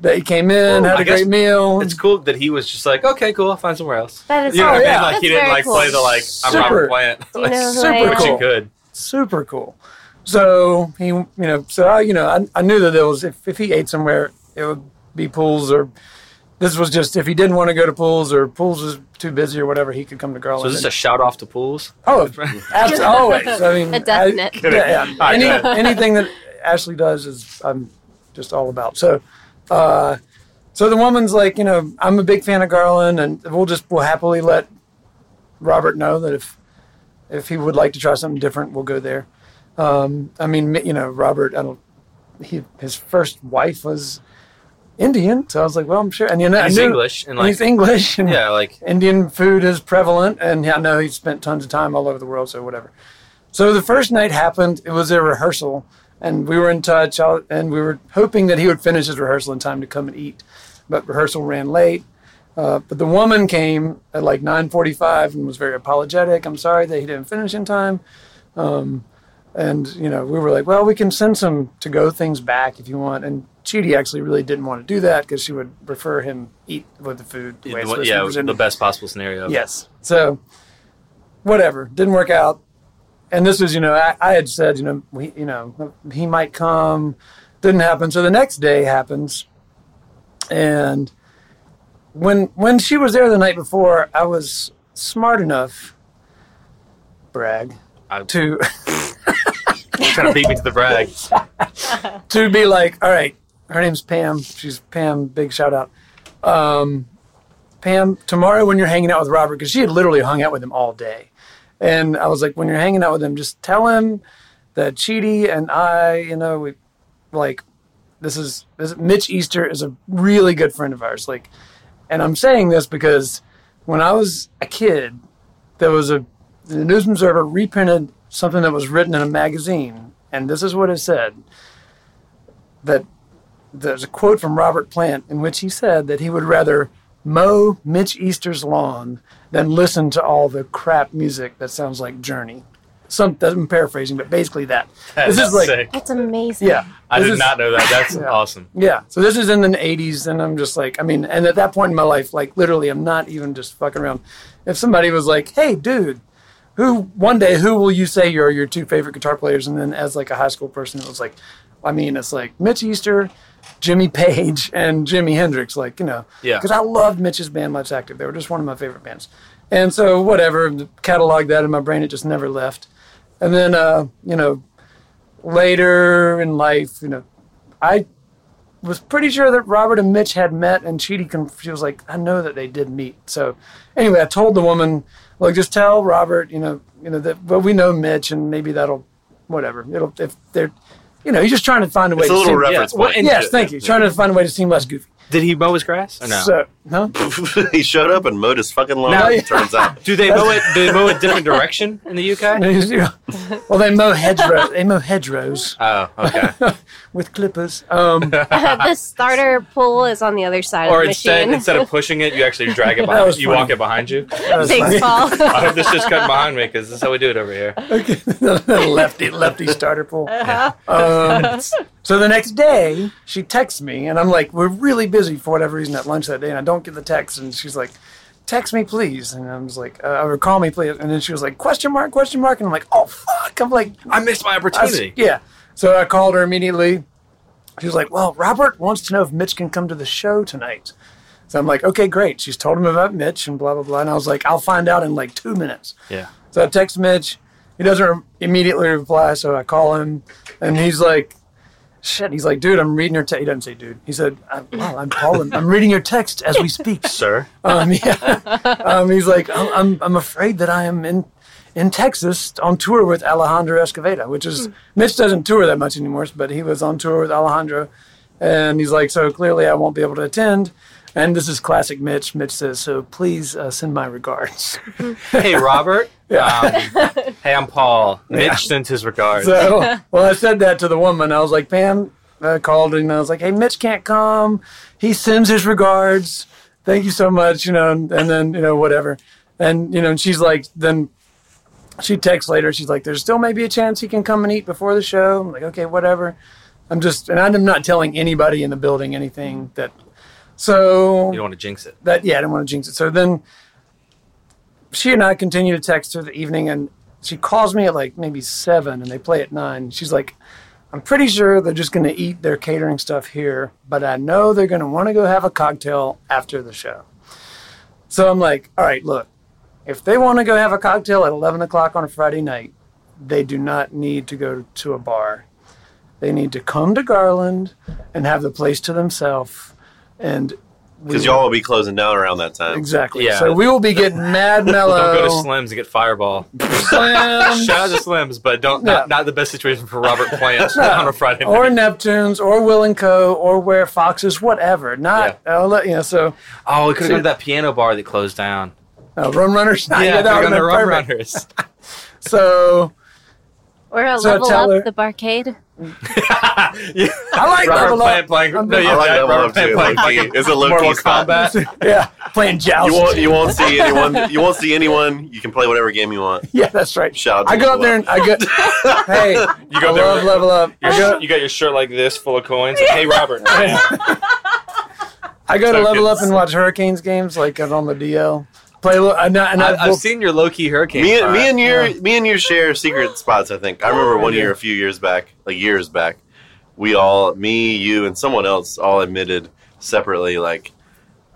[SPEAKER 1] they came in,
[SPEAKER 3] Well,
[SPEAKER 1] had
[SPEAKER 3] I
[SPEAKER 1] a
[SPEAKER 3] guess
[SPEAKER 1] great meal.
[SPEAKER 3] It's cool that he was just like, okay, cool, I'll find somewhere else.
[SPEAKER 2] That is
[SPEAKER 3] You know
[SPEAKER 1] Oh,
[SPEAKER 3] what I mean? Like
[SPEAKER 2] That's
[SPEAKER 3] he didn't
[SPEAKER 2] very
[SPEAKER 3] like
[SPEAKER 2] cool.
[SPEAKER 3] play the like I'm
[SPEAKER 1] Super.
[SPEAKER 3] Robert Plant.
[SPEAKER 2] Do you know who
[SPEAKER 1] Super
[SPEAKER 2] I am?
[SPEAKER 3] Which
[SPEAKER 1] cool.
[SPEAKER 3] he could.
[SPEAKER 1] super cool. So he, you know, so I, you know, I, I knew that there was if, if he ate somewhere, it would be Poole's or. This was just if he didn't want to go to Poole's or Poole's was too busy or whatever, he could come to Garland.
[SPEAKER 3] So is this
[SPEAKER 1] and-
[SPEAKER 3] a shout off to Poole's?
[SPEAKER 1] Oh, absolutely, always. I mean,
[SPEAKER 2] A definite.
[SPEAKER 1] I- yeah, yeah.
[SPEAKER 3] right,
[SPEAKER 1] Any, anything that Ashley does is I'm just all about. So, uh, so the woman's like, you know, I'm a big fan of Garland, and we'll just we'll happily let Robert know that if if he would like to try something different, we'll go there. Um, I mean, you know, Robert, I don't. He his first wife was Indian, so I was like, well, I'm sure, and you know,
[SPEAKER 3] He's
[SPEAKER 1] knew-
[SPEAKER 3] English and
[SPEAKER 1] and
[SPEAKER 3] like
[SPEAKER 1] he's English, and
[SPEAKER 3] yeah, like
[SPEAKER 1] Indian food is prevalent, and I know he spent tons of time all over the world, so whatever. So the first night happened. It was a rehearsal, and we were in touch, and we were hoping that he would finish his rehearsal in time to come and eat. But rehearsal ran late. Uh, but the woman came at like 9:45 and was very apologetic. I'm sorry that he didn't finish in time. Um, and you know, we were like, well, we can send some to-go things back if you want. And Cheetie actually really didn't want to do that because she would prefer him eat with the food. The way it's supposed to
[SPEAKER 3] yeah, the best possible scenario.
[SPEAKER 1] Yes. So, whatever, didn't work out. And this was, you know, I, I had said, you know, we, you know, he might come. Didn't happen. So the next day happens, and when when she was there the night before, I was smart enough, brag,
[SPEAKER 3] I-
[SPEAKER 1] to
[SPEAKER 3] trying to beat me to the brag.
[SPEAKER 1] to be like, all right, her name's Pam. She's Pam. Big shout out. Um, Pam, tomorrow when you're hanging out with Robert, because she had literally hung out with him all day. And I was like, when you're hanging out with him, just tell him that Cheetie and I, you know, we like this is this Mitch Easter is a really good friend of ours. Like, and I'm saying this because when I was a kid, there was a the News Observer reprinted something that was written in a magazine, and this is what it said. That there's a quote from Robert Plant in which he said that he would rather mow Mitch Easter's lawn than listen to all the crap music that sounds like Journey. Some I'm paraphrasing, but basically that.
[SPEAKER 3] That's
[SPEAKER 1] this is like
[SPEAKER 3] sick.
[SPEAKER 2] That's amazing.
[SPEAKER 1] yeah.
[SPEAKER 3] I did
[SPEAKER 1] is-
[SPEAKER 3] not know that. That's
[SPEAKER 1] Yeah.
[SPEAKER 3] awesome.
[SPEAKER 1] yeah. So this is in the 80s, and I'm just like, I mean, and at that point in my life, like literally, I'm not even just fucking around. If somebody was like, hey, dude, who one day, who will you say are your two favorite guitar players? And then as like a high school person, it was like, I mean, it's like Mitch Easter, Jimmy Page, and Jimi Hendrix, like, you know.
[SPEAKER 3] Yeah.
[SPEAKER 1] Because I loved Mitch's band Let's Active. They were just one of my favorite bands. And so, whatever, catalog that in my brain, it just never left. And then, uh, you know, later in life, you know, I was pretty sure that Robert and Mitch had met, and Cheetie, conf- she was like, I know that they did meet. So, anyway, I told the woman, like, just tell Robert, you know, you know that, but we know Mitch, and maybe that'll, whatever. It'll if they're, you know, he's just trying to find a way.
[SPEAKER 4] It's a
[SPEAKER 1] to
[SPEAKER 4] little
[SPEAKER 1] seem,
[SPEAKER 4] reference
[SPEAKER 3] yeah, well,
[SPEAKER 4] point.
[SPEAKER 3] and-
[SPEAKER 1] Yes, thank you. Trying to find a way to seem less goofy.
[SPEAKER 3] Did he mow his grass? Or no.
[SPEAKER 1] So, no.
[SPEAKER 4] he showed up and mowed his fucking lawn.
[SPEAKER 3] Now-
[SPEAKER 4] it turns out.
[SPEAKER 3] do they mow it? Do they mow a different direction in the UK?
[SPEAKER 1] well, they mow hedgerows. They mow hedgerows
[SPEAKER 3] Oh, okay.
[SPEAKER 1] With clippers. Um,
[SPEAKER 2] the starter pull is on the other side
[SPEAKER 3] Or
[SPEAKER 2] of the
[SPEAKER 3] instead,
[SPEAKER 2] machine.
[SPEAKER 3] instead of pushing it, you actually drag it behind.
[SPEAKER 1] was
[SPEAKER 3] You
[SPEAKER 1] funny.
[SPEAKER 3] walk it behind you.
[SPEAKER 1] that was
[SPEAKER 2] Thanks,
[SPEAKER 1] funny.
[SPEAKER 2] Paul.
[SPEAKER 3] I hope this just cut behind me because this is how we do it over here.
[SPEAKER 1] Okay, lefty lefty starter pull. Um, so the next day, she texts me, and I'm like, "We're really busy for whatever reason at lunch that day," and I don't get the text, and she's like, "Text me, please," and I was like, uh, "Or call me, please," and then she was like, "Question mark? Question mark?" And I'm like, "Oh fuck!" I'm like,
[SPEAKER 3] I missed my
[SPEAKER 1] I s-
[SPEAKER 3] opportunity.
[SPEAKER 1] yeah. So I called her immediately. She was like, "Well, Robert wants to know if Mitch can come to the show tonight." So I'm like, "Okay, great." She's told him about Mitch and blah blah blah, and I was like, "I'll find out in like two minutes."
[SPEAKER 3] Yeah.
[SPEAKER 1] So I text Mitch. He doesn't immediately reply, so I call him, and he's like, "Shit." He's like, "Dude, I'm reading your text." He doesn't say "dude." He said, I, "Wow, I'm calling. I'm reading your text as we speak."
[SPEAKER 3] Sir.
[SPEAKER 1] Um, yeah. um, he's like, I'm, I'm, I'm afraid that I am in, in Texas on tour with Alejandro Escovedo, which is, Mitch doesn't tour that much anymore, but he was on tour with Alejandro. And he's like, so clearly I won't be able to attend. And this is classic Mitch. Mitch says, so please uh, send my regards.
[SPEAKER 3] Hey, Robert.
[SPEAKER 1] Yeah.
[SPEAKER 3] Um, hey, I'm Paul. Mitch sent his regards.
[SPEAKER 1] So, well, I said that to the woman. I was like, Pam uh, called and I was like, hey, Mitch can't come. He sends his regards. Thank you so much, you know, and, and then, you know, whatever. And, you know, and she's like, then she texts later. She's like, there's still maybe a chance he can come and eat before the show. I'm like, okay, whatever. I'm just, and I'm not telling anybody in the building anything that, so
[SPEAKER 3] You don't want to jinx it.
[SPEAKER 1] that yeah, I didn't want to jinx it. So then she and I continue to text through the evening, and she calls me at like maybe seven, and they play at nine. She's like, "I'm pretty sure they're just going to eat their catering stuff here, but I know they're going to want to go have a cocktail after the show." So I'm like, "All right, look, if they want to go have a cocktail at eleven o'clock on a Friday night, they do not need to go to a bar. They need to come to Garland and have the place to themselves." And
[SPEAKER 4] Because y'all will be closing down around that time.
[SPEAKER 1] Exactly.
[SPEAKER 3] Yeah.
[SPEAKER 1] So we will be getting mad mellow.
[SPEAKER 3] Don't go to Slims and get Fireball.
[SPEAKER 1] Slams,
[SPEAKER 3] Shout out to Slims, but don't
[SPEAKER 1] Yeah.
[SPEAKER 3] not, not the best situation for Robert Plant on a Friday night.
[SPEAKER 1] or Neptunes, or Will and Co, or Where Foxes, whatever. Not, I'll let you know. So
[SPEAKER 3] oh, we could have gone to that piano bar that closed down.
[SPEAKER 1] Uh, Rum Runners.
[SPEAKER 3] Yeah,
[SPEAKER 1] that
[SPEAKER 3] yeah
[SPEAKER 1] would've
[SPEAKER 3] the
[SPEAKER 1] been
[SPEAKER 3] Rum
[SPEAKER 1] perfect.
[SPEAKER 3] Runners.
[SPEAKER 1] So
[SPEAKER 2] Or a
[SPEAKER 1] So
[SPEAKER 2] level
[SPEAKER 1] tell
[SPEAKER 2] up
[SPEAKER 1] her-
[SPEAKER 2] the barcade.
[SPEAKER 3] yeah.
[SPEAKER 1] I like
[SPEAKER 3] Robert
[SPEAKER 1] level
[SPEAKER 3] playing,
[SPEAKER 1] up.
[SPEAKER 3] playing,
[SPEAKER 1] I'm
[SPEAKER 3] no,
[SPEAKER 1] good.
[SPEAKER 3] yeah,
[SPEAKER 4] I like
[SPEAKER 3] yeah,
[SPEAKER 4] Level
[SPEAKER 3] Robert
[SPEAKER 4] Up
[SPEAKER 3] playing,
[SPEAKER 4] too,
[SPEAKER 3] playing
[SPEAKER 4] low-key.
[SPEAKER 3] fucking
[SPEAKER 4] It's a low-key
[SPEAKER 3] Mortal
[SPEAKER 4] spot.
[SPEAKER 3] Kombat.
[SPEAKER 1] yeah, playing joust.
[SPEAKER 4] You won't you won't see anyone. You won't see anyone. You can play whatever game you want.
[SPEAKER 1] yeah, that's right.
[SPEAKER 4] Shout out to
[SPEAKER 1] I go
[SPEAKER 4] Level
[SPEAKER 1] up there and I go. hey,
[SPEAKER 3] You go
[SPEAKER 1] I
[SPEAKER 3] there
[SPEAKER 1] love
[SPEAKER 3] with-
[SPEAKER 1] level up.
[SPEAKER 3] Your
[SPEAKER 1] go.
[SPEAKER 3] you got your shirt like this, full of coins. Like, hey, Robert.
[SPEAKER 1] I go to level up and watch Hurricanes games like on the DL. Play a little. And I, and I,
[SPEAKER 3] I, I've seen your low key hurricane.
[SPEAKER 4] Me, and me and you,
[SPEAKER 1] Yeah.
[SPEAKER 4] me and you share secret spots. I think I remember one year, a few years back, like years back, we all, me, you, and someone else, all admitted separately, like,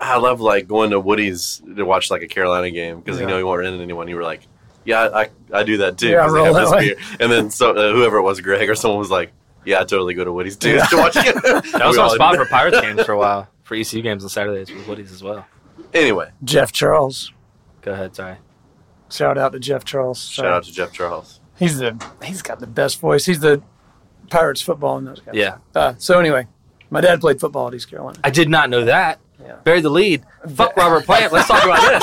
[SPEAKER 4] I love like going to Woody's to watch like a Carolina game because
[SPEAKER 1] Yeah.
[SPEAKER 4] you know you weren't in anyone. You were like, yeah, I, I do that too.
[SPEAKER 1] Yeah,
[SPEAKER 4] 'cause they
[SPEAKER 1] roll
[SPEAKER 4] have
[SPEAKER 1] that
[SPEAKER 4] this
[SPEAKER 1] way.
[SPEAKER 4] beer. And then so uh, whoever it was, Greg or someone was like, yeah, I totally go to Woody's too
[SPEAKER 1] Yeah.
[SPEAKER 4] to watch it.
[SPEAKER 3] That was my spot for Pirates games for a while. For ECU games on Saturdays with Woody's as well.
[SPEAKER 4] Anyway,
[SPEAKER 1] Jeff Charles.
[SPEAKER 3] Go ahead, sorry.
[SPEAKER 1] Shout out to Jeff Charles.
[SPEAKER 4] shout out to Jeff Charles.
[SPEAKER 1] He's the he's got the best voice. He's the Pirates football in those guys.
[SPEAKER 3] Yeah.
[SPEAKER 1] Uh, so anyway, my dad played football at East Carolina.
[SPEAKER 3] I did not know that.
[SPEAKER 1] Yeah.
[SPEAKER 3] Buried the lead. Fuck Robert Plant. Let's talk about this.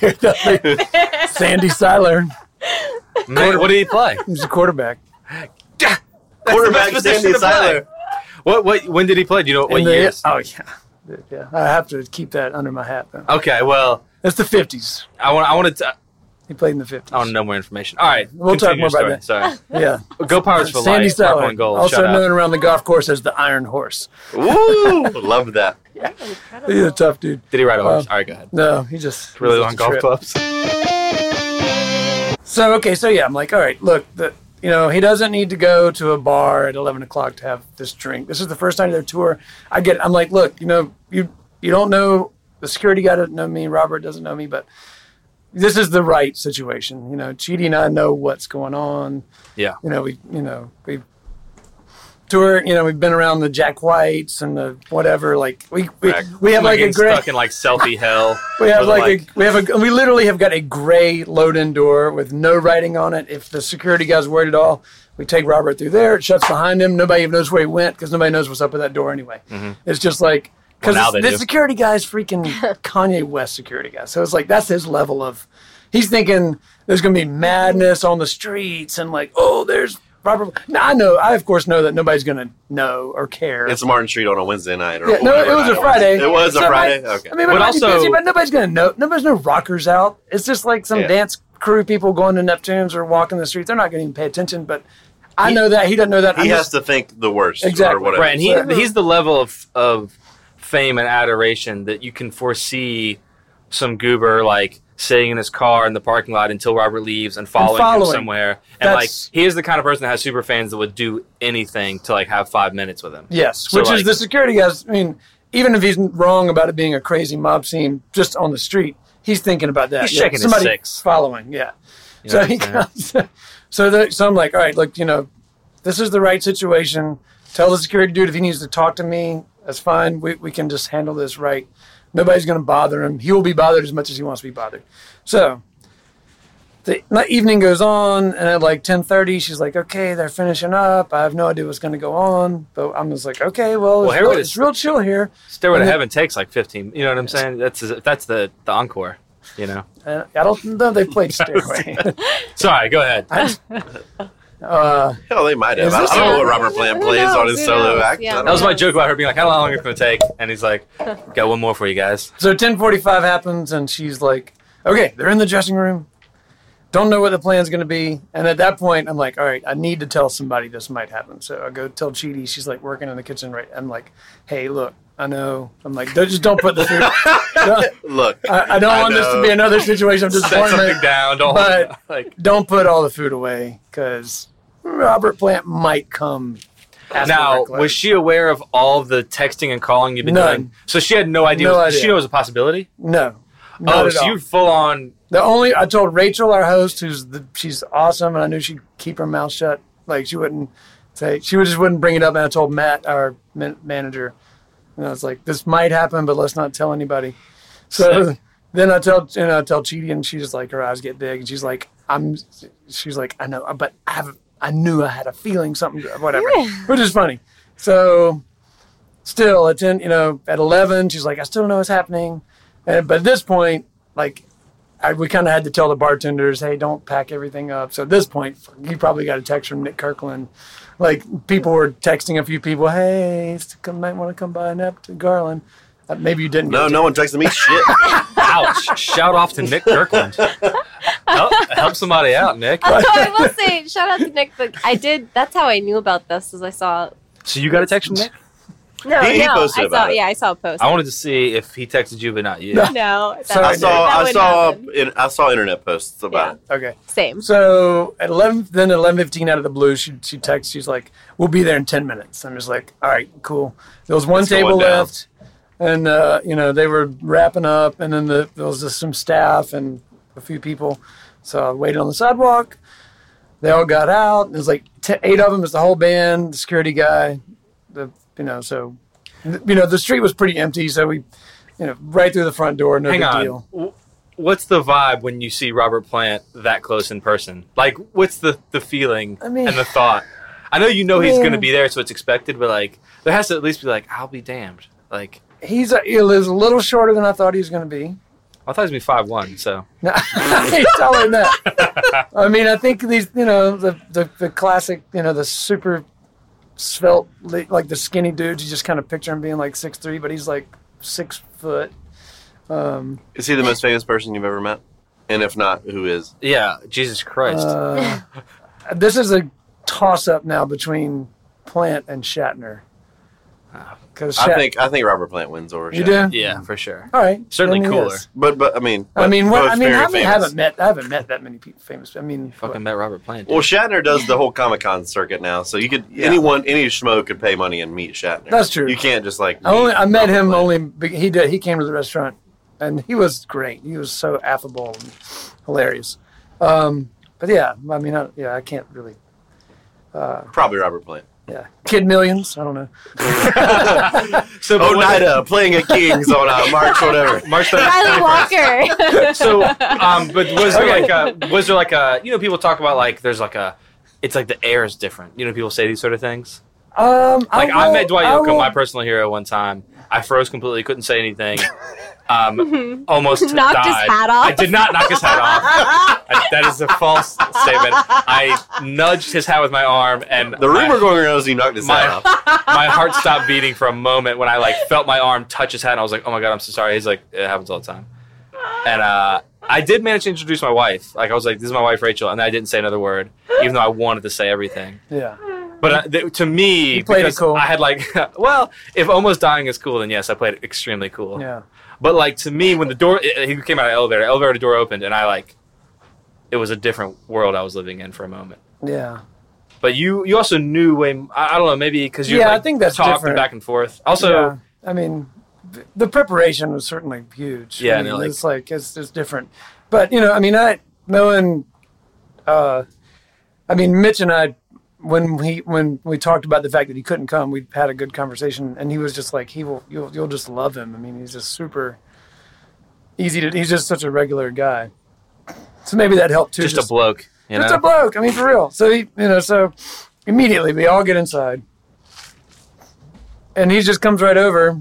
[SPEAKER 1] Sandy Siler.
[SPEAKER 3] Man, what did he play?
[SPEAKER 1] He's a quarterback.
[SPEAKER 4] Quarterback
[SPEAKER 3] That's the
[SPEAKER 4] Sandy
[SPEAKER 3] position.
[SPEAKER 4] Siler.
[SPEAKER 3] What? What? When did he play? Do you know what
[SPEAKER 1] In the-
[SPEAKER 3] years?
[SPEAKER 1] Oh yeah. Yeah. I have to keep that under my hat though.
[SPEAKER 3] Okay. Well,
[SPEAKER 1] It's the fifties.
[SPEAKER 3] I want. I wanted to.
[SPEAKER 1] He played in the fifties.
[SPEAKER 3] I want to know more information. All right.
[SPEAKER 1] We'll talk more
[SPEAKER 3] your
[SPEAKER 1] about
[SPEAKER 3] story. Sorry.
[SPEAKER 1] Yeah.
[SPEAKER 3] Go Pirates for
[SPEAKER 1] Sandy
[SPEAKER 3] life. Mark Siler. goal.
[SPEAKER 1] Also
[SPEAKER 3] Shout out.
[SPEAKER 1] known around the golf course as the Iron Horse.
[SPEAKER 4] Ooh, Love that.
[SPEAKER 1] Yeah, He's a tough dude.
[SPEAKER 3] Did he ride a horse?
[SPEAKER 1] Um,
[SPEAKER 3] All right. Go ahead.
[SPEAKER 1] No, he just
[SPEAKER 3] Really long golf
[SPEAKER 1] trip.
[SPEAKER 3] clubs.
[SPEAKER 1] So okay, so yeah, I'm like, all right, look, the you know he doesn't need to go to a bar at 11 o'clock to have this drink. This is the first night of their tour. I get, I'm like, look, you know, you you don't know the security guy doesn't know me, Robert doesn't know me, but this is the right situation. You know, Cheetie and I know what's going on.
[SPEAKER 3] Yeah.
[SPEAKER 1] You know, we you know we tour. You know, we've been around the Jack Whites and the whatever. Like we we, we have like a
[SPEAKER 3] Getting
[SPEAKER 1] gray.
[SPEAKER 3] stuck in like selfie hell.
[SPEAKER 1] We have
[SPEAKER 3] With,
[SPEAKER 1] like, a we have a we literally have got a gray load-in door with no writing on it. If the security guy's worried at all, we take Robert through there. It shuts behind him. Nobody even knows where he went because nobody knows what's up with that door anyway. It's just like because
[SPEAKER 3] Mm-hmm. Well,
[SPEAKER 1] the
[SPEAKER 3] do.
[SPEAKER 1] security guy's freaking Kanye West security guy. So it's like that's his level of. He's thinking there's gonna be madness on the streets and like oh there's Robert. Now I know I of course know that nobody's gonna know or care.
[SPEAKER 4] It's Martin Street on a Wednesday night. Or
[SPEAKER 1] Yeah, no, it was
[SPEAKER 4] night
[SPEAKER 1] a Friday.
[SPEAKER 4] It was a Friday.
[SPEAKER 1] like,
[SPEAKER 4] Okay.
[SPEAKER 1] I mean,
[SPEAKER 3] But
[SPEAKER 1] but
[SPEAKER 3] also-
[SPEAKER 1] also, busy, but nobody's gonna know. Nobody's no rockers out. It's just like some
[SPEAKER 4] Yeah.
[SPEAKER 1] dance crew people going to Neptunes or walking the streets. They're not going to even pay attention. But I know that he doesn't know that.
[SPEAKER 4] he
[SPEAKER 1] I'm
[SPEAKER 4] has
[SPEAKER 1] just-
[SPEAKER 4] to think the worst
[SPEAKER 1] Exactly.
[SPEAKER 4] or whatever.
[SPEAKER 3] Right, and he,
[SPEAKER 1] So-
[SPEAKER 3] he's the level of of fame and adoration that you can foresee some goober like sitting in his car in the parking lot until Robert leaves and following,
[SPEAKER 1] following.
[SPEAKER 3] him somewhere. And like
[SPEAKER 1] That's-
[SPEAKER 3] he is the kind of person that has super fans that would do anything to like have five minutes with him.
[SPEAKER 1] Yes,
[SPEAKER 3] So,
[SPEAKER 1] which
[SPEAKER 3] like-
[SPEAKER 1] is the security guys. I mean, even if he's wrong about it being a crazy mob scene just on the street, he's thinking about that.
[SPEAKER 3] He's
[SPEAKER 1] Yeah,
[SPEAKER 3] shaking his six.
[SPEAKER 1] following. Yeah.
[SPEAKER 3] You
[SPEAKER 1] so he comes. So the, so I'm like, all right, look, you know, this is the right situation. Tell the security dude if he needs to talk to me, that's fine. We we can just handle this right. Nobody's going to bother him. He will be bothered as much as he wants to be bothered. So the evening goes on, and at like 10:30, she's like, "Okay, they're finishing up. I have no idea what's going to go on, but I'm just like, okay, well,
[SPEAKER 3] Well,
[SPEAKER 1] it's, real, it's real chill here.
[SPEAKER 3] Stairway to
[SPEAKER 1] And
[SPEAKER 3] Heaven takes like fifteen. You know what I'm saying? That's that's the the encore. You know.
[SPEAKER 1] Uh, I don't know they played Stairway.
[SPEAKER 3] Sorry, go ahead.
[SPEAKER 1] uh,
[SPEAKER 4] Hell, they might have.
[SPEAKER 1] Is
[SPEAKER 4] I,
[SPEAKER 1] this
[SPEAKER 4] I don't know what Robert Plant
[SPEAKER 2] Who
[SPEAKER 4] plays on his
[SPEAKER 2] Who
[SPEAKER 4] solo
[SPEAKER 2] knows?
[SPEAKER 4] act.
[SPEAKER 2] Yeah.
[SPEAKER 4] I don't
[SPEAKER 3] That was
[SPEAKER 4] know.
[SPEAKER 3] my joke about her being like, "How long is it going to take?" And he's like, "Got one more for you guys."
[SPEAKER 1] So 10:45 happens, and she's like, "Okay, they're in the dressing room. Don't know what the plan's going to be." And at that point, I'm like, "All right, I need to tell somebody this might happen." So I go tell Cheetie. She's like working in the kitchen, right? I'm like, "Hey, look, I know." I'm like, "Don't- "Just don't put the food." Don't-
[SPEAKER 4] Look,
[SPEAKER 1] I, I don't
[SPEAKER 4] I
[SPEAKER 1] want this to
[SPEAKER 4] know.
[SPEAKER 1] be another situation of
[SPEAKER 3] Set something
[SPEAKER 1] disappointment.
[SPEAKER 3] down. Don't
[SPEAKER 1] But-
[SPEAKER 3] like.
[SPEAKER 1] Don't put all the food away because Robert Plant might come.
[SPEAKER 3] Now, was she aware of all the texting and calling you've been
[SPEAKER 1] None.
[SPEAKER 3] doing? So she had no idea.
[SPEAKER 1] No
[SPEAKER 3] Did she
[SPEAKER 1] idea.
[SPEAKER 3] know it was a possibility?
[SPEAKER 1] No. Not
[SPEAKER 3] oh,
[SPEAKER 1] at
[SPEAKER 3] so
[SPEAKER 1] all.
[SPEAKER 3] you full on.
[SPEAKER 1] The only I told Rachel, our host, who's the she's awesome, and I knew she'd keep her mouth shut. Like she wouldn't say she would just wouldn't bring it up. And I told Matt, our man- manager, and I was like, "This might happen, but let's not tell anybody." So
[SPEAKER 3] Sick.
[SPEAKER 1] then I tell and I tell Cheetie, and she's like, her eyes get big, and she's like, "I'm," she's like, "I know, but I have, I knew I had a feeling something, whatever," which is funny. So still at 10 you know at 11 she's like i still don't know what's happening and but at this point like I, we kind of had to tell the bartenders, hey, don't pack everything up. So at this point, you probably got a text from Nick Kirkland. Like people were texting a few people, hey, come, might want to come by and up to Garland. Uh, maybe you didn't.
[SPEAKER 4] No, no one texted me shit.
[SPEAKER 3] Ouch! Shout off to Nick Kirkland. help, help somebody out, Nick.
[SPEAKER 2] Although I will say, shout out to Nick. But I did. That's how I knew about this, as I saw.
[SPEAKER 3] So you got a text from Nick?
[SPEAKER 2] No,
[SPEAKER 4] He- he
[SPEAKER 2] no,
[SPEAKER 4] posted
[SPEAKER 2] I saw.
[SPEAKER 4] it.
[SPEAKER 2] Yeah, I saw a post.
[SPEAKER 3] I wanted to see if he texted you, but not you.
[SPEAKER 1] No.
[SPEAKER 2] no, that,
[SPEAKER 1] Sorry,
[SPEAKER 4] I saw I saw in, I saw internet posts about it.
[SPEAKER 1] Okay.
[SPEAKER 2] Same.
[SPEAKER 1] So at eleven, then at eleven fifteen, out of the blue, she she texts. She's like, "We'll be there in ten minutes." I'm just like, "All right, cool." There was one
[SPEAKER 4] It's
[SPEAKER 1] table
[SPEAKER 4] going down.
[SPEAKER 1] left, and uh, you know they were wrapping up, and then the, there was just some staff and a few people. So I waited on the sidewalk. They all got out. It was like t- eight of them. It's the whole band, the security guy, the you know. So you know the street was pretty empty. So we, you know, right through the front door. No
[SPEAKER 3] Hang
[SPEAKER 1] big
[SPEAKER 3] on.
[SPEAKER 1] deal.
[SPEAKER 3] What's the vibe when you see Robert Plant that close in person? Like, what's the, the feeling
[SPEAKER 1] I mean-
[SPEAKER 3] and the thought? I know you know he's going to be there, so it's expected, but like, there has to at least be like, I'll be damned. Like,
[SPEAKER 1] He's a, he lives a little shorter than I thought he was going to be.
[SPEAKER 3] I thought he was gonna be five one. So
[SPEAKER 1] No, he's taller than that. I mean, I think these, you know, the, the, the classic, you know, the super svelte, like the skinny dudes, you just kind of picture him being like six three, but he's like six foot. Um,
[SPEAKER 4] Is he the most famous person you've ever met? And if not, who is?
[SPEAKER 3] yeah, Jesus Christ.
[SPEAKER 1] uh, this is a toss up now between Plant and Shatner. Because
[SPEAKER 4] I think I think Robert Plant wins over.
[SPEAKER 1] you
[SPEAKER 4] Shatner.
[SPEAKER 1] do.
[SPEAKER 3] yeah, for sure.
[SPEAKER 1] All right,
[SPEAKER 3] Certainly
[SPEAKER 1] then he
[SPEAKER 3] cooler.
[SPEAKER 1] is.
[SPEAKER 4] But but I mean,
[SPEAKER 1] I mean, what,
[SPEAKER 4] both
[SPEAKER 1] I mean,
[SPEAKER 4] very
[SPEAKER 1] I mean,
[SPEAKER 4] famous.
[SPEAKER 1] haven't met, I haven't met that many people famous. I mean,
[SPEAKER 3] Fucking met Robert Plant. dude.
[SPEAKER 4] Well, Shatner does the whole Comic Con circuit now, so you could
[SPEAKER 1] Yeah.
[SPEAKER 4] anyone any schmo could pay money and meet Shatner.
[SPEAKER 1] That's true.
[SPEAKER 4] You can't just like.
[SPEAKER 1] I only
[SPEAKER 4] meet
[SPEAKER 1] I met
[SPEAKER 4] Robert
[SPEAKER 1] him
[SPEAKER 4] Plant.
[SPEAKER 1] only be- he did he came to the restaurant and he was great. He was so affable and hilarious. Um, but yeah, I mean, I, yeah, I can't really. Uh,
[SPEAKER 4] Probably Robert Plant.
[SPEAKER 1] Yeah, Kid Millions. I don't know.
[SPEAKER 3] so, but when-
[SPEAKER 4] Oneida playing at Kings on uh, March whatever.
[SPEAKER 3] March 31st.
[SPEAKER 2] Ryley Walker.
[SPEAKER 3] so um but was there
[SPEAKER 1] Okay.
[SPEAKER 3] like a was there like a you know people talk about like there's like a it's like the air is different you know people say these sort of things
[SPEAKER 1] Um,
[SPEAKER 3] like I,
[SPEAKER 1] will-
[SPEAKER 3] met Dwight Yoakam my personal hero one time I froze completely couldn't say anything um almost
[SPEAKER 2] Knocked his
[SPEAKER 3] died.
[SPEAKER 2] hat off.
[SPEAKER 3] I did not knock his hat off I- that is a false statement I nudged his hat with my arm and
[SPEAKER 4] The rumor
[SPEAKER 3] my,
[SPEAKER 4] going around is he knocked his
[SPEAKER 3] my,
[SPEAKER 4] hat off.
[SPEAKER 3] my heart stopped beating for a moment when I like felt my arm touch his hat and I was like oh my god I'm so sorry he's like it happens all the time and uh, I did manage to introduce my wife. Like I was like, "This is my wife, Rachel," and I didn't say another word, even though I wanted to say everything.
[SPEAKER 1] Yeah,
[SPEAKER 3] But uh, th- to me,
[SPEAKER 1] You played it cool.
[SPEAKER 3] I had like, well, if almost dying is cool, then yes, I played it extremely cool.
[SPEAKER 1] yeah.
[SPEAKER 3] But like to me, when the door, he came out of the elevator, elevator door opened, and I like, it was a different world I was living in for a moment.
[SPEAKER 1] Yeah,
[SPEAKER 3] But you, you also knew way. I don't know, maybe because you
[SPEAKER 1] Yeah,
[SPEAKER 3] like,
[SPEAKER 1] I think that's
[SPEAKER 3] talked
[SPEAKER 1] different.
[SPEAKER 3] back and forth. Also,
[SPEAKER 1] yeah. I mean, the preparation was certainly huge.
[SPEAKER 3] Yeah,
[SPEAKER 1] I mean,
[SPEAKER 3] like-
[SPEAKER 1] it's like it's it's different. But you know, I mean, I knowing, uh, I mean, Mitch and I, when he when we talked about the fact that he couldn't come, we had a good conversation, and he was just like, he will, you'll you'll just love him. I mean, he's just super easy to. He's just such a regular guy. So maybe that helped too.
[SPEAKER 3] just, a bloke. You
[SPEAKER 1] just
[SPEAKER 3] know?
[SPEAKER 1] a bloke. I mean, for real. So he, you know, so immediately we all get inside, and he just comes right over,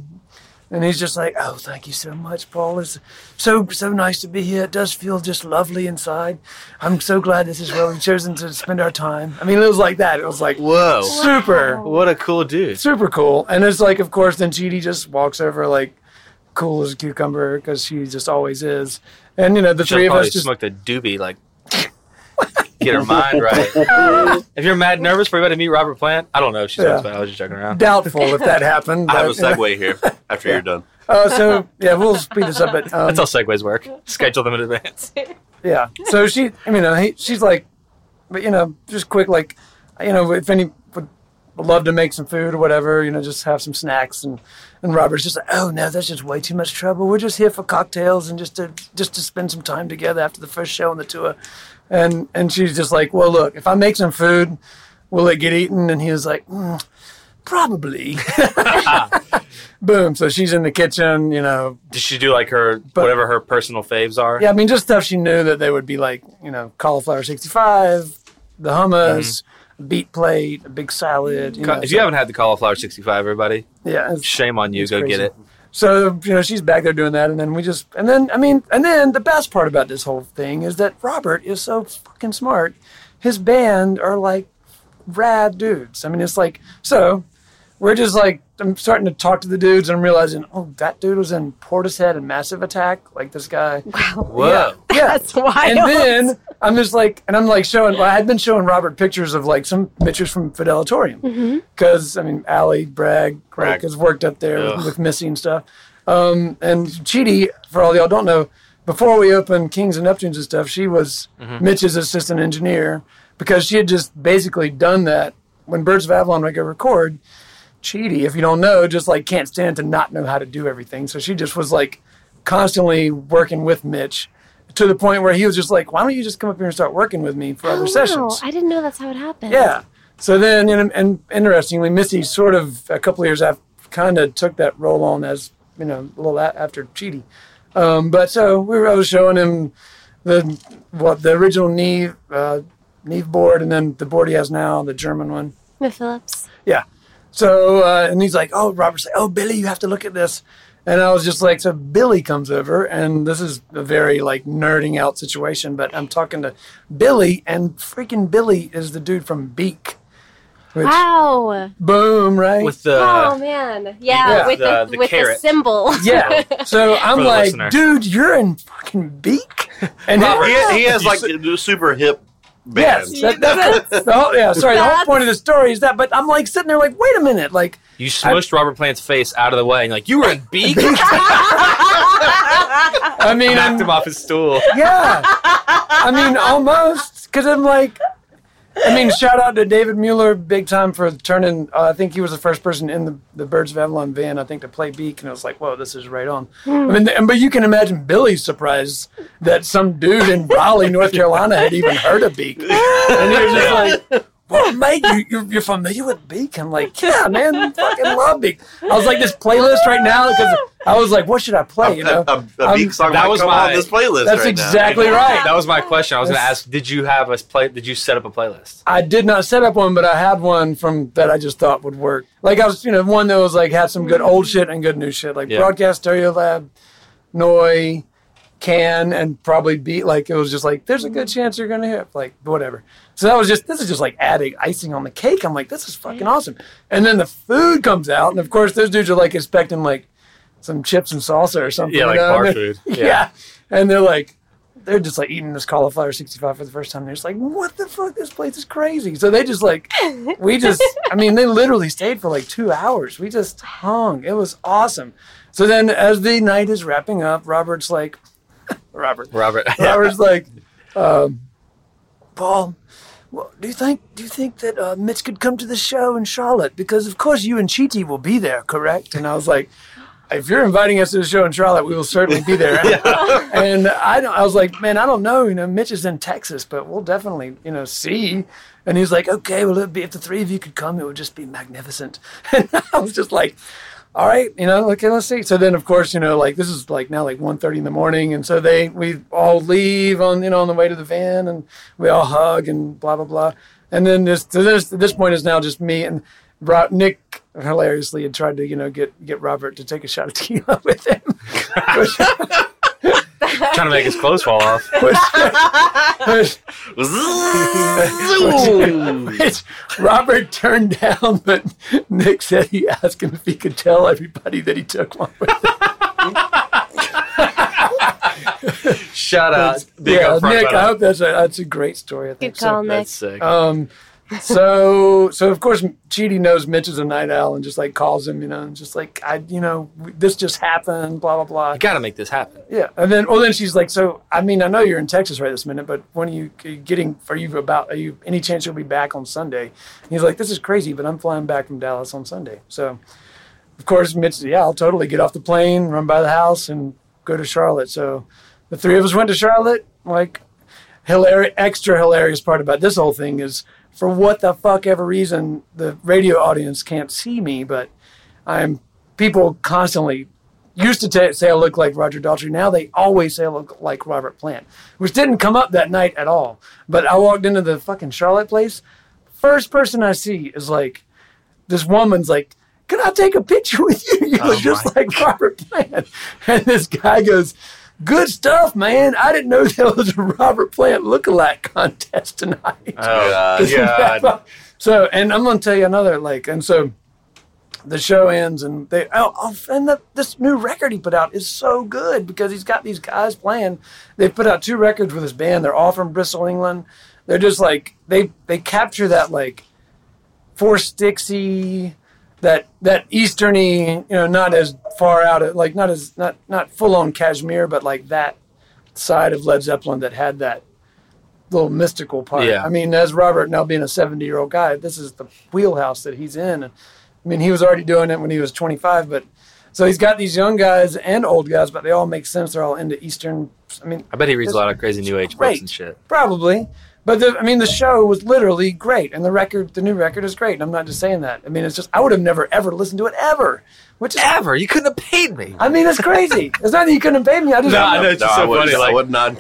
[SPEAKER 1] and he's just like, "Oh, thank you so much, Paul. It's so so nice to be here. It does feel just lovely inside. I'm so glad this is where we've chosen to spend our time. I mean, it was like that. It was like
[SPEAKER 3] Whoa!
[SPEAKER 1] super,
[SPEAKER 3] What a cool dude.
[SPEAKER 1] super cool. And it's like, of course, then Cheetie just walks over like cool as a cucumber because she just always is. And you know, the
[SPEAKER 3] She'll
[SPEAKER 1] three of us just
[SPEAKER 3] smoked a doobie, like get her mind right. if you're mad nervous for about to meet Robert Plant, I don't know. if She's
[SPEAKER 1] Yeah.
[SPEAKER 3] yeah. I was just joking around.
[SPEAKER 1] doubtful if that happened.
[SPEAKER 4] I have a
[SPEAKER 1] but,
[SPEAKER 4] segue here after you're done.
[SPEAKER 1] Oh, so yeah, we'll speed this up. But um,
[SPEAKER 3] That's how segues work. Schedule them in advance.
[SPEAKER 1] yeah. So she, I mean, uh, he, she's like, but you know, just quick, like, you know, if any would love to make some food or whatever, you know, just have some snacks. And and Robert's just like, oh no, that's just way too much trouble. We're just here for cocktails and just to just to spend some time together after the first show on the tour. And and she's just like, well, look, if I make some food, will it get eaten? And he was like, mm, probably. Boom. So she's in the kitchen, you know,
[SPEAKER 3] Did she do like her
[SPEAKER 1] But-
[SPEAKER 3] whatever her personal faves are?
[SPEAKER 1] Yeah, I mean, just stuff she knew that they would be like, you know, cauliflower 65, the hummus, a beet plate, a big salad. You know,
[SPEAKER 3] If
[SPEAKER 1] so-
[SPEAKER 3] you haven't had the cauliflower 65, everybody,
[SPEAKER 1] yeah,
[SPEAKER 3] shame on you. Go
[SPEAKER 1] crazy.
[SPEAKER 3] get it.
[SPEAKER 1] So you know she's back there doing that, and then we just and then I mean and then the best part about this whole thing is that Robert is so fucking smart. His band are like rad dudes. I mean it's like so we're just like I'm starting to talk to the dudes and I'm realizing oh that dude was in Portishead and Massive Attack like this guy.
[SPEAKER 3] Whoa.
[SPEAKER 1] Yeah, yeah.
[SPEAKER 2] That's wild.
[SPEAKER 1] And then I'm just like, and I'm like showing. Well, I had been showing Robert pictures of like some pictures from Fidelitorium because I mean, Allie Bragg
[SPEAKER 4] Bragg.
[SPEAKER 1] like, has worked up there
[SPEAKER 3] Ugh.
[SPEAKER 1] with Missy and stuff. Um, and Cheetie, for all y'all don't know, before we opened Kings and Neptunes and stuff, she was Mitch's assistant engineer because she had just basically done that when Birds of Avalon would go record. Cheetie, if you don't know, just like can't stand to not know how to do everything. So she just was like constantly working with Mitch to the point where he was just like, why don't you just come up here and start working with me for other
[SPEAKER 2] Oh,
[SPEAKER 1] sessions?
[SPEAKER 2] I didn't know that's how it happened.
[SPEAKER 1] Yeah. So then, and, and interestingly, Missy sort of a couple years after kind of took that role on as, you know, a little a- after Cheetie. Um, but so we were, I was showing him the, what, the original Neve, uh, Neve board and then the board he has now, the German one.
[SPEAKER 2] Miss Phillips.
[SPEAKER 1] Yeah. So, uh, and he's like, oh, Robert's like, oh, Billy, you have to look at this. And I was just like, so Billy comes over, and this is a very like nerding out situation, but I'm talking to Billy, and freaking Billy is the dude from Beak. Which,
[SPEAKER 2] Wow.
[SPEAKER 1] boom, right?
[SPEAKER 3] With the
[SPEAKER 2] oh man. Yeah,
[SPEAKER 1] Yeah.
[SPEAKER 2] with
[SPEAKER 3] The-
[SPEAKER 2] the,
[SPEAKER 3] the
[SPEAKER 2] with the
[SPEAKER 3] carrot.
[SPEAKER 2] symbol.
[SPEAKER 1] yeah. So I'm like,
[SPEAKER 3] listener.
[SPEAKER 1] dude, you're in fucking Beak? And
[SPEAKER 3] Robert,
[SPEAKER 4] He, he has like super hip band.
[SPEAKER 1] Yes, that, that's the whole, yeah. Sorry, the whole point of the story is that. But I'm like sitting there, like, wait a minute, like,
[SPEAKER 3] you smushed Robert Plant's face out of the way, and like, you were in Beak?
[SPEAKER 1] I mean, I'm,
[SPEAKER 3] Knocked him off his stool.
[SPEAKER 1] Yeah. I mean, almost. Because I'm like, I mean, shout out to David Mueller, big time for turning. Uh, I think he was the first person in the, the Birds of Avalon van, I think, to play Beak. And it was like, whoa, this is right on. I mean, but you can imagine Billy's surprise that some dude in Raleigh, North Carolina had even heard of Beak. And he was just like, well, mate, you, you're, you're familiar with Beak? I'm like, yeah, man, fucking love Beak. I was like, this playlist right now, because I was like, what should I play? You know?
[SPEAKER 4] a, a, a
[SPEAKER 1] I'm-
[SPEAKER 4] Beak song
[SPEAKER 3] that was my-
[SPEAKER 4] on this playlist
[SPEAKER 1] That's
[SPEAKER 4] right
[SPEAKER 1] exactly
[SPEAKER 2] Yeah.
[SPEAKER 1] right.
[SPEAKER 3] That was my question. I was going to ask, did you have a play? Did you set up a playlist?
[SPEAKER 1] I did not set up one, but I had one from that I just thought would work. Like I was, you know, one that was like had some good old shit and good new shit, like
[SPEAKER 3] Yeah.
[SPEAKER 1] Broadcast Stereo Lab, Neu!, Can, and probably Beak. Like it was just like, there's a good mm. chance you're gonna hit, like whatever. So that was just this is just like adding icing on the cake. I'm like, this is fucking awesome. And then the food comes out, and of course those dudes are like expecting like some chips and salsa or something.
[SPEAKER 3] Yeah, like
[SPEAKER 1] you know?
[SPEAKER 3] bar
[SPEAKER 1] And
[SPEAKER 3] food.
[SPEAKER 1] they're-
[SPEAKER 3] Yeah.
[SPEAKER 1] yeah. and they're like they're just like eating this cauliflower 65 for the first time. They're just like, what the fuck? This place is crazy. So they just like, we just, I mean, they literally stayed for like two hours. We just hung. It was awesome. So then as the night is wrapping up, Robert's like, Robert,
[SPEAKER 3] Robert.
[SPEAKER 1] Robert's like, um, Paul, well, do you think do you think that uh, Mitch could come to the show in Charlotte? Because of course you and Cheetie will be there, correct? And I was like, if you're inviting us to the show in Charlotte, we will certainly be there. and I don't, I was like, man, I don't know. You know, Mitch is in Texas, but we'll definitely you know see. And he's like, okay, well, it'd be, if the three of you could come, it would just be magnificent. And I was just like, all right, you know, okay, let's see. So then, of course, you know, like this is like now like 1.30 in the morning, and so they we all leave on you know on the way to the van, and we all hug and blah blah blah. And then this to this this point is now just me and Ro- Nick hilariously had tried to you know get get Robert to take a shot of tequila with him,
[SPEAKER 3] Trying to make his clothes fall off.
[SPEAKER 1] which, which, which Robert turned down, but Nick said he asked him if he could tell everybody that he took one with him.
[SPEAKER 3] Shout out. Big
[SPEAKER 1] yeah,
[SPEAKER 3] up
[SPEAKER 1] Nick, I hope that's a, that's a great story. I think
[SPEAKER 2] Good call,
[SPEAKER 1] so.
[SPEAKER 2] Nick.
[SPEAKER 3] That's sick.
[SPEAKER 1] Um, so so of course Cheetie knows Mitch is a night owl and just like calls him, you know, and just like I, you know, this just happened, blah blah blah.
[SPEAKER 3] you got to make this happen.
[SPEAKER 1] Yeah, and then well then she's like, so I mean I know you're in Texas right this minute, but when are you getting? Are you about? Are you any chance you'll be back on Sunday? And he's like, this is crazy, but I'm flying back from Dallas on Sunday. So of course Mitch, yeah, I'll totally get off the plane, run by the house, and go to Charlotte. So the three of us went to Charlotte. Like hilarious, extra hilarious part about this whole thing is for what the fuck ever reason the radio audience can't see me, but I'm people constantly used to ta say I look like Roger Daltrey. Now they always say I look like Robert Plant, which didn't come up that night at all. But I walked into the fucking Charlotte place. First person I see is like this woman's like "Can I take a picture with you?" You
[SPEAKER 3] Oh,
[SPEAKER 1] look just
[SPEAKER 3] my.
[SPEAKER 1] like Robert Plant. And this guy goes, "Good stuff, man. I didn't know there was a Robert Plant lookalike contest tonight."
[SPEAKER 3] Oh
[SPEAKER 4] God.
[SPEAKER 1] So, and I'm gonna tell you another like, and so the show ends, and they oh, oh and the, this new record he put out is so good because he's got these guys playing. They put out two records with his band. They're all from Bristol, England. They're just like they they capture that like four sticksy, that that easterny, you know, not as far out, like not as not not full on Kashmir, but like that side of Led Zeppelin that had that little mystical part.
[SPEAKER 3] Yeah.
[SPEAKER 1] I mean, as Robert now being a 70 year old guy, this is the wheelhouse that he's in. I mean, he was already doing it when he was 25, but so he's got these young guys and old guys, but they all make sense. They're all into Eastern. I mean,
[SPEAKER 3] I bet he reads a lot of crazy new age books and shit.
[SPEAKER 1] Probably. But the, I mean, the show was literally great, and the record, the new record, is great. And I'm not just saying that. I mean, it's just I would have never ever listened to it ever, which is
[SPEAKER 3] Ever? You couldn't have paid me.
[SPEAKER 1] I mean, it's crazy. it's not that you couldn't have paid me. I just
[SPEAKER 3] No,
[SPEAKER 1] don't
[SPEAKER 3] I know.
[SPEAKER 1] know.
[SPEAKER 3] It's
[SPEAKER 4] No,
[SPEAKER 3] just
[SPEAKER 4] I
[SPEAKER 3] so
[SPEAKER 4] would,
[SPEAKER 3] funny.
[SPEAKER 4] I
[SPEAKER 3] Like,
[SPEAKER 4] would not.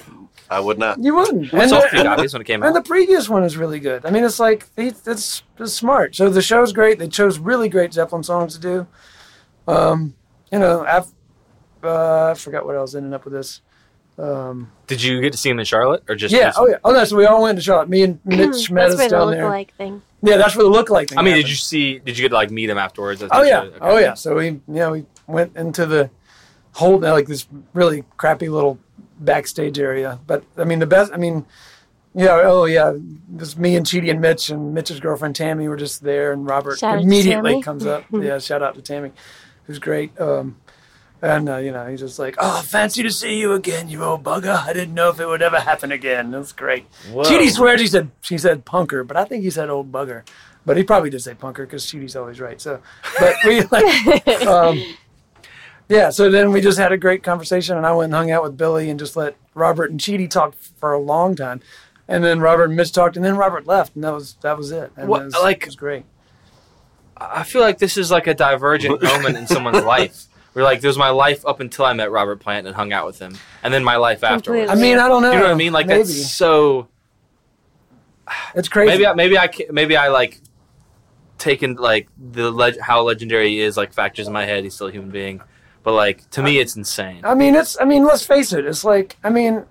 [SPEAKER 4] I would not.
[SPEAKER 1] You wouldn't.
[SPEAKER 3] I
[SPEAKER 1] And the-
[SPEAKER 3] three copies when it came
[SPEAKER 1] And the previous one is really good. I mean, it's like it's, it's, it's smart. So the show's great. They chose really great Zeppelin songs to do. Um, you know, I've, uh, I forgot what I was ending up with this. Um,
[SPEAKER 3] Did you get to see him in Charlotte or just?
[SPEAKER 1] yeah. Oh yeah. Oh no. So we all went to Charlotte. Me and Mitch met
[SPEAKER 2] That's
[SPEAKER 1] us
[SPEAKER 2] where the
[SPEAKER 1] down there.
[SPEAKER 2] lookalike thing.
[SPEAKER 1] Yeah, that's where the lookalike thing.
[SPEAKER 3] I mean, did you see? Did you get to like meet him afterwards?
[SPEAKER 1] Oh yeah. Oh yeah. So we yeah we went into the whole like this really crappy little backstage area. But I mean the best. I mean. Yeah, oh yeah. Just me and Cheetie and Mitch and Mitch's girlfriend Tammy were just there, and Robert
[SPEAKER 2] Shout
[SPEAKER 1] immediately comes up. yeah, shout out to Tammy, who's great. Um, and uh, you know, he's just like, "Oh, fancy to see you again, you old bugger. I didn't know if it would ever happen again." That's great. Cheetie swears he said she said punker, but I think he said old bugger. But he probably did say punker because Cheetie's always right. So, but we like, um, yeah. So then we just had a great conversation, and I went and hung out with Billy and just let Robert and Cheetie talk for a long time, and then Robert and Mitch talked, and then Robert left, and that was that was it. And
[SPEAKER 3] What-
[SPEAKER 1] it was,
[SPEAKER 3] like-
[SPEAKER 1] it was great.
[SPEAKER 3] I feel like this is like a divergent moment in someone's life. Where like, there's my life up until I met Robert Plant and hung out with him, and then my life afterwards.
[SPEAKER 1] I mean, I don't know.
[SPEAKER 3] you know what I mean? Like
[SPEAKER 1] maybe
[SPEAKER 3] that's so.
[SPEAKER 1] it's crazy.
[SPEAKER 3] Maybe I, maybe I maybe I like taken like the leg- how legendary he is like factors in my head. He's still a human being, but like to me, it's insane.
[SPEAKER 1] I mean, it's. I mean, let's face it. It's like. I mean.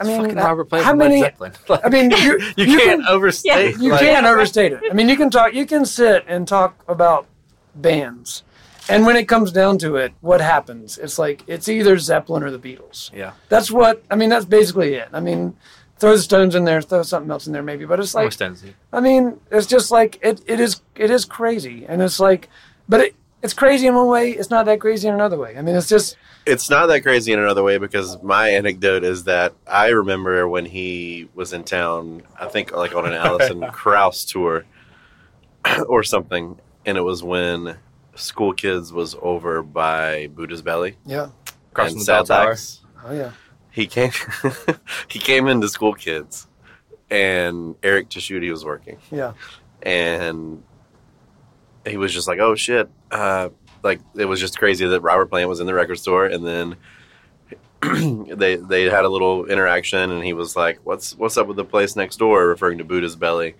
[SPEAKER 1] I mean,
[SPEAKER 3] Fucking
[SPEAKER 1] uh,
[SPEAKER 3] Robert Plant
[SPEAKER 1] how
[SPEAKER 3] from
[SPEAKER 1] many?
[SPEAKER 3] Like,
[SPEAKER 1] I mean, you,
[SPEAKER 3] you,
[SPEAKER 1] you
[SPEAKER 3] can't
[SPEAKER 1] can-
[SPEAKER 3] overstate.
[SPEAKER 1] You
[SPEAKER 3] like-
[SPEAKER 1] can't overstate it. I mean, you can talk. You can sit and talk about bands, and when it comes down to it, what happens? It's like it's either Zeppelin or the Beatles.
[SPEAKER 3] Yeah,
[SPEAKER 1] That's what. I mean, that's basically it. I mean, throw the Stones in there, throw something else in there, maybe. But it's like,
[SPEAKER 3] almost ends.
[SPEAKER 1] I mean, it's just like it. It is. It is crazy, and it's like, but it. It's crazy in one way. It's not that crazy in another way. I mean, it's just.
[SPEAKER 4] It's not that crazy in another way because my anecdote is that I remember when he was in town, I think like on an Alison Krauss tour or something, and it was when School Kids was over by Buddha's Belly
[SPEAKER 1] Yeah.
[SPEAKER 3] Across
[SPEAKER 4] and
[SPEAKER 3] from the bell tower.
[SPEAKER 1] Oh yeah.
[SPEAKER 4] He came, he came into School Kids, and Eric Tashuti was working.
[SPEAKER 1] Yeah.
[SPEAKER 4] and he was just like, "Oh shit!" Uh, like it was just crazy that Robert Plant was in the record store, and then they they had a little interaction, and he was like, "What's what's up with the place next door?" Referring to Buddha's Belly,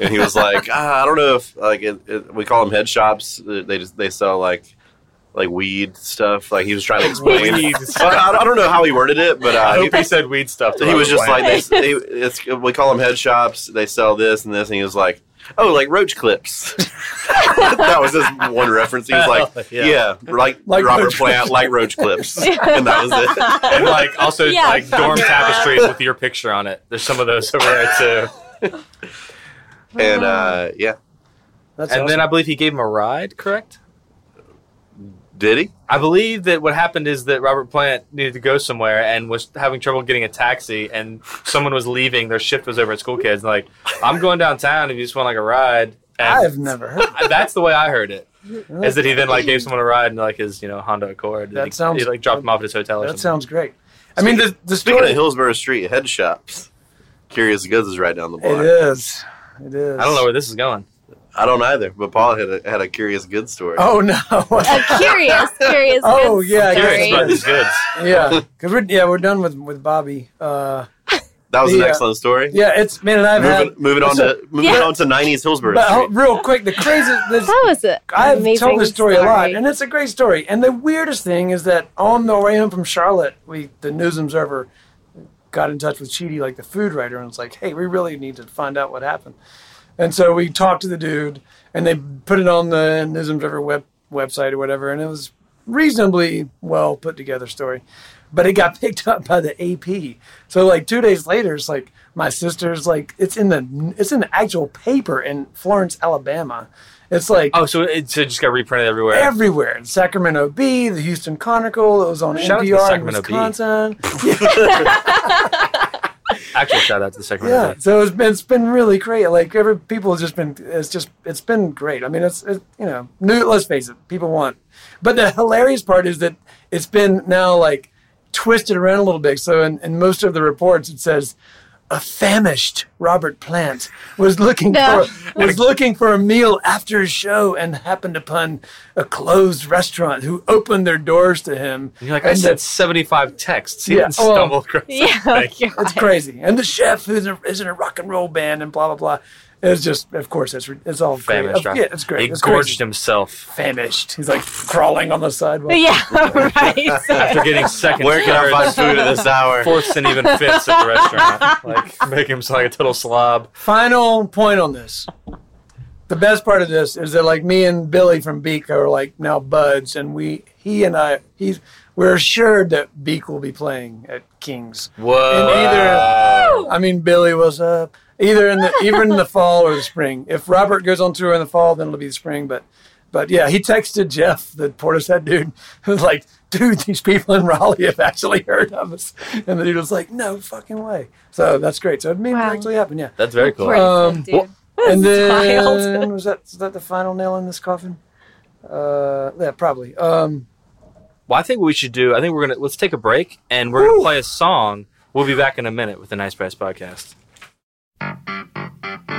[SPEAKER 4] and he was like, ah, "I don't know if like it, it, we call them head shops. They just they sell like." Like weed stuff, like he was trying to explain. I, I don't know how he worded it, but uh,
[SPEAKER 3] I
[SPEAKER 4] he-
[SPEAKER 3] hope he said weed stuff.
[SPEAKER 4] he was just
[SPEAKER 3] Plant.
[SPEAKER 4] like, they, they, it's, we call them head shops. They sell this and this, and he was like, "Oh, like roach clips." that was his one reference. He was like,
[SPEAKER 3] Yeah.
[SPEAKER 4] "Yeah, like,
[SPEAKER 1] Like
[SPEAKER 4] Robert
[SPEAKER 1] roach
[SPEAKER 4] Plant, like roach clips," and that was it.
[SPEAKER 3] and like also
[SPEAKER 2] Yeah.
[SPEAKER 3] like dorm tapestries with your picture on it. There's some of those over there too.
[SPEAKER 4] And uh, yeah,
[SPEAKER 1] That's
[SPEAKER 3] and then. I believe he gave him a ride. Correct.
[SPEAKER 4] did he?
[SPEAKER 3] I believe that what happened is that Robert Plant needed to go somewhere and was having trouble getting a taxi, and someone was leaving. Their shift was over at School Kids. And like, I'm going downtown if you just want like a ride. And
[SPEAKER 1] I've never heard.
[SPEAKER 3] that's the way I heard it. Is that he then like gave someone a ride in like his you know Honda Accord?
[SPEAKER 1] That
[SPEAKER 3] he,
[SPEAKER 1] sounds-
[SPEAKER 3] he like dropped him off at his hotel or
[SPEAKER 1] That
[SPEAKER 3] something.
[SPEAKER 1] sounds great. I mean, the the
[SPEAKER 4] Speaking
[SPEAKER 1] story.
[SPEAKER 4] of Hillsborough Street head shops, Curious Goods is right down the block.
[SPEAKER 1] is. It is.
[SPEAKER 3] I don't know where this is going.
[SPEAKER 4] I don't either, but Paul had a, had a Curious Goods story.
[SPEAKER 1] Oh no.
[SPEAKER 2] A curious, curious.
[SPEAKER 1] Oh,
[SPEAKER 2] good
[SPEAKER 1] yeah,
[SPEAKER 2] story.
[SPEAKER 3] Curious about these goods.
[SPEAKER 1] yeah, because we're yeah we're done with with Bobby. Uh,
[SPEAKER 4] That was
[SPEAKER 1] The,
[SPEAKER 4] an
[SPEAKER 1] uh,
[SPEAKER 4] excellent story.
[SPEAKER 1] Yeah, it's man, and I've
[SPEAKER 4] Moving,
[SPEAKER 1] had
[SPEAKER 4] moving on
[SPEAKER 1] so-
[SPEAKER 4] to moving
[SPEAKER 2] Yeah.
[SPEAKER 4] on to '90s Hillsborough
[SPEAKER 1] But uh,
[SPEAKER 4] Street.
[SPEAKER 1] real quick, the crazy. This,
[SPEAKER 2] That was it.
[SPEAKER 1] I've told this story, a lot, and it's a great story. And the weirdest thing is that on the way home from Charlotte, we the News Observer got in touch with Cheetie, like the food writer, and was like, "Hey, we really need to find out what happened." And so we talked to the dude, and they put it on the News Observer web website or whatever, and it was reasonably well put together story. But it got picked up by the AP. So like two days later, it's like my sister's like it's in the it's in the actual paper in Florence, Alabama. It's like
[SPEAKER 3] Oh, so it, so it just got reprinted everywhere.
[SPEAKER 1] everywhere. The Sacramento Bee, the Houston Chronicle. It was on
[SPEAKER 3] Shout out to the
[SPEAKER 1] NPR in Wisconsin.
[SPEAKER 3] Actual shout out to the Sacramento.
[SPEAKER 1] Yeah,
[SPEAKER 3] Bee.
[SPEAKER 1] so it's been it's been really great. Like every people have just been it's just it's been great. I mean, it's it, you know new. Let's face it, people want. But the hilarious part is that it's been now like twisted around a little bit. So in, in most of the reports, it says. A famished Robert Plant was looking
[SPEAKER 2] No.
[SPEAKER 1] for was looking for a meal after his show and happened upon a closed restaurant who opened their doors to him.
[SPEAKER 3] You're like, I
[SPEAKER 1] And
[SPEAKER 3] sent 75 texts. He
[SPEAKER 1] Yeah,
[SPEAKER 3] didn't
[SPEAKER 1] well,
[SPEAKER 3] stumble across
[SPEAKER 2] Yeah,
[SPEAKER 3] anything.
[SPEAKER 1] It's crazy. And the chef who's in a, is in a rock and roll band and blah blah blah. It's just, of course, it's it's all great.
[SPEAKER 3] Famished.
[SPEAKER 1] Yeah, it's great.
[SPEAKER 3] He
[SPEAKER 1] it's
[SPEAKER 3] gorged
[SPEAKER 1] crazy.
[SPEAKER 3] himself
[SPEAKER 1] Famished. He's like crawling on the sidewalk.
[SPEAKER 2] Yeah, right.
[SPEAKER 3] after getting second,
[SPEAKER 4] Where can I find food at this hour?
[SPEAKER 3] fourths, and even fifths at the restaurant? Like, making himself like a total slob.
[SPEAKER 1] Final point on this. The best part of this is that like me and Billy from Beak are like now buds, and we he and I he's we're assured that Beak will be playing at Kings.
[SPEAKER 3] Whoa.
[SPEAKER 1] And either I mean Billy was up either in the even in the fall or the spring. If Robert goes on tour in the fall, then it'll be the spring. But but yeah, he texted Jeff, the Portishead dude, who was like, dude, these people in Raleigh have actually heard of us. And the dude was like, no fucking way. So that's great. So it may
[SPEAKER 2] Wow.
[SPEAKER 1] actually happen, yeah.
[SPEAKER 3] That's very cool.
[SPEAKER 2] Right,
[SPEAKER 1] Um,
[SPEAKER 2] dude.
[SPEAKER 3] well-
[SPEAKER 1] And
[SPEAKER 2] That's
[SPEAKER 1] then
[SPEAKER 2] wild.
[SPEAKER 1] was that the final nail in this coffin? Uh, yeah, probably. Um,
[SPEAKER 3] Well, I think what we should do, I think we're gonna let's take a break and we're gonna play a song. We'll be back in a minute with the Nice Price podcast.
[SPEAKER 5] Mm-hmm.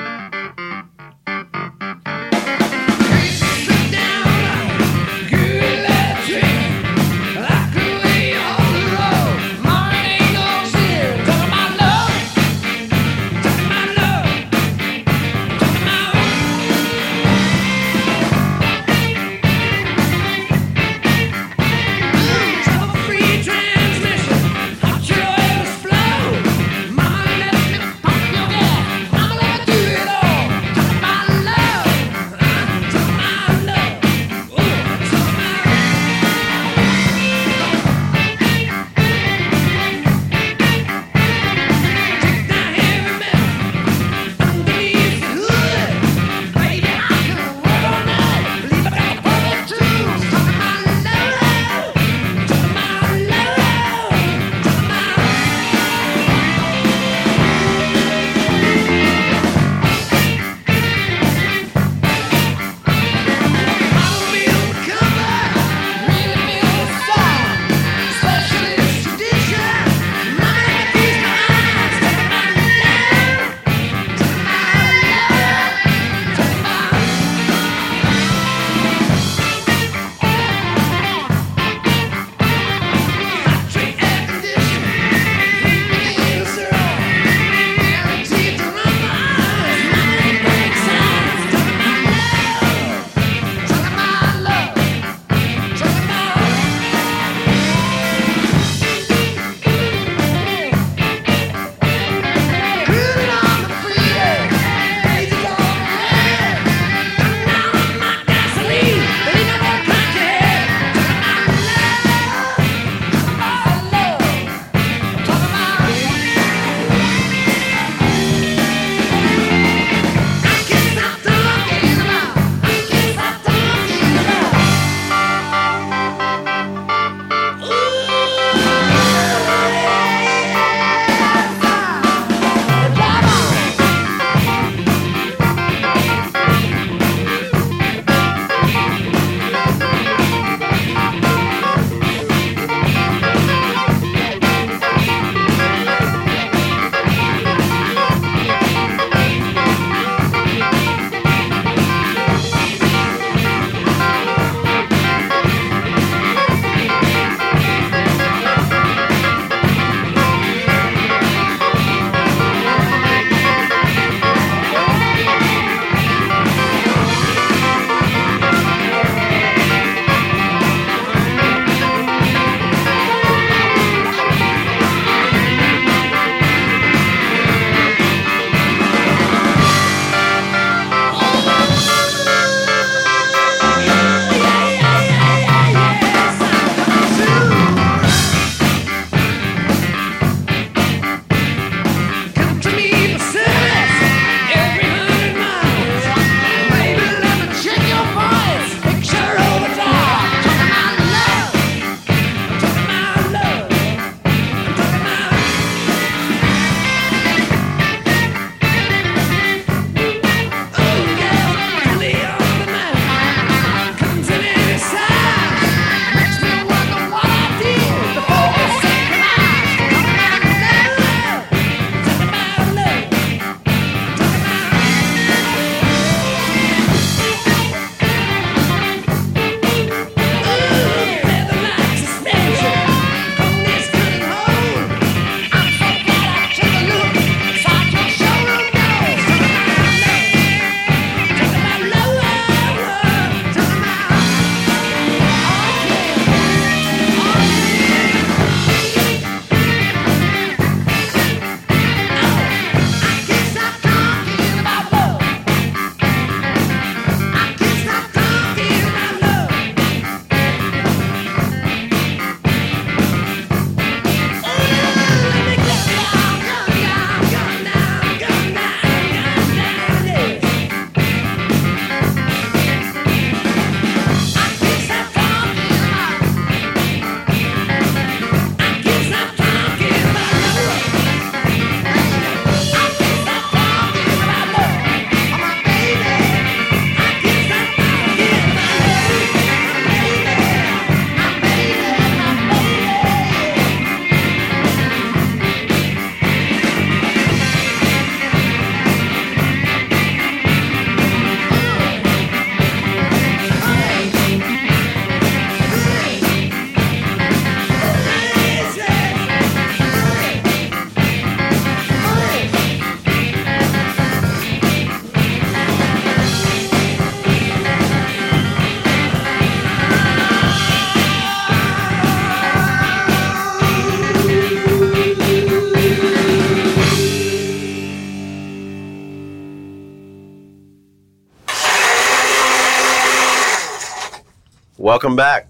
[SPEAKER 4] Welcome back.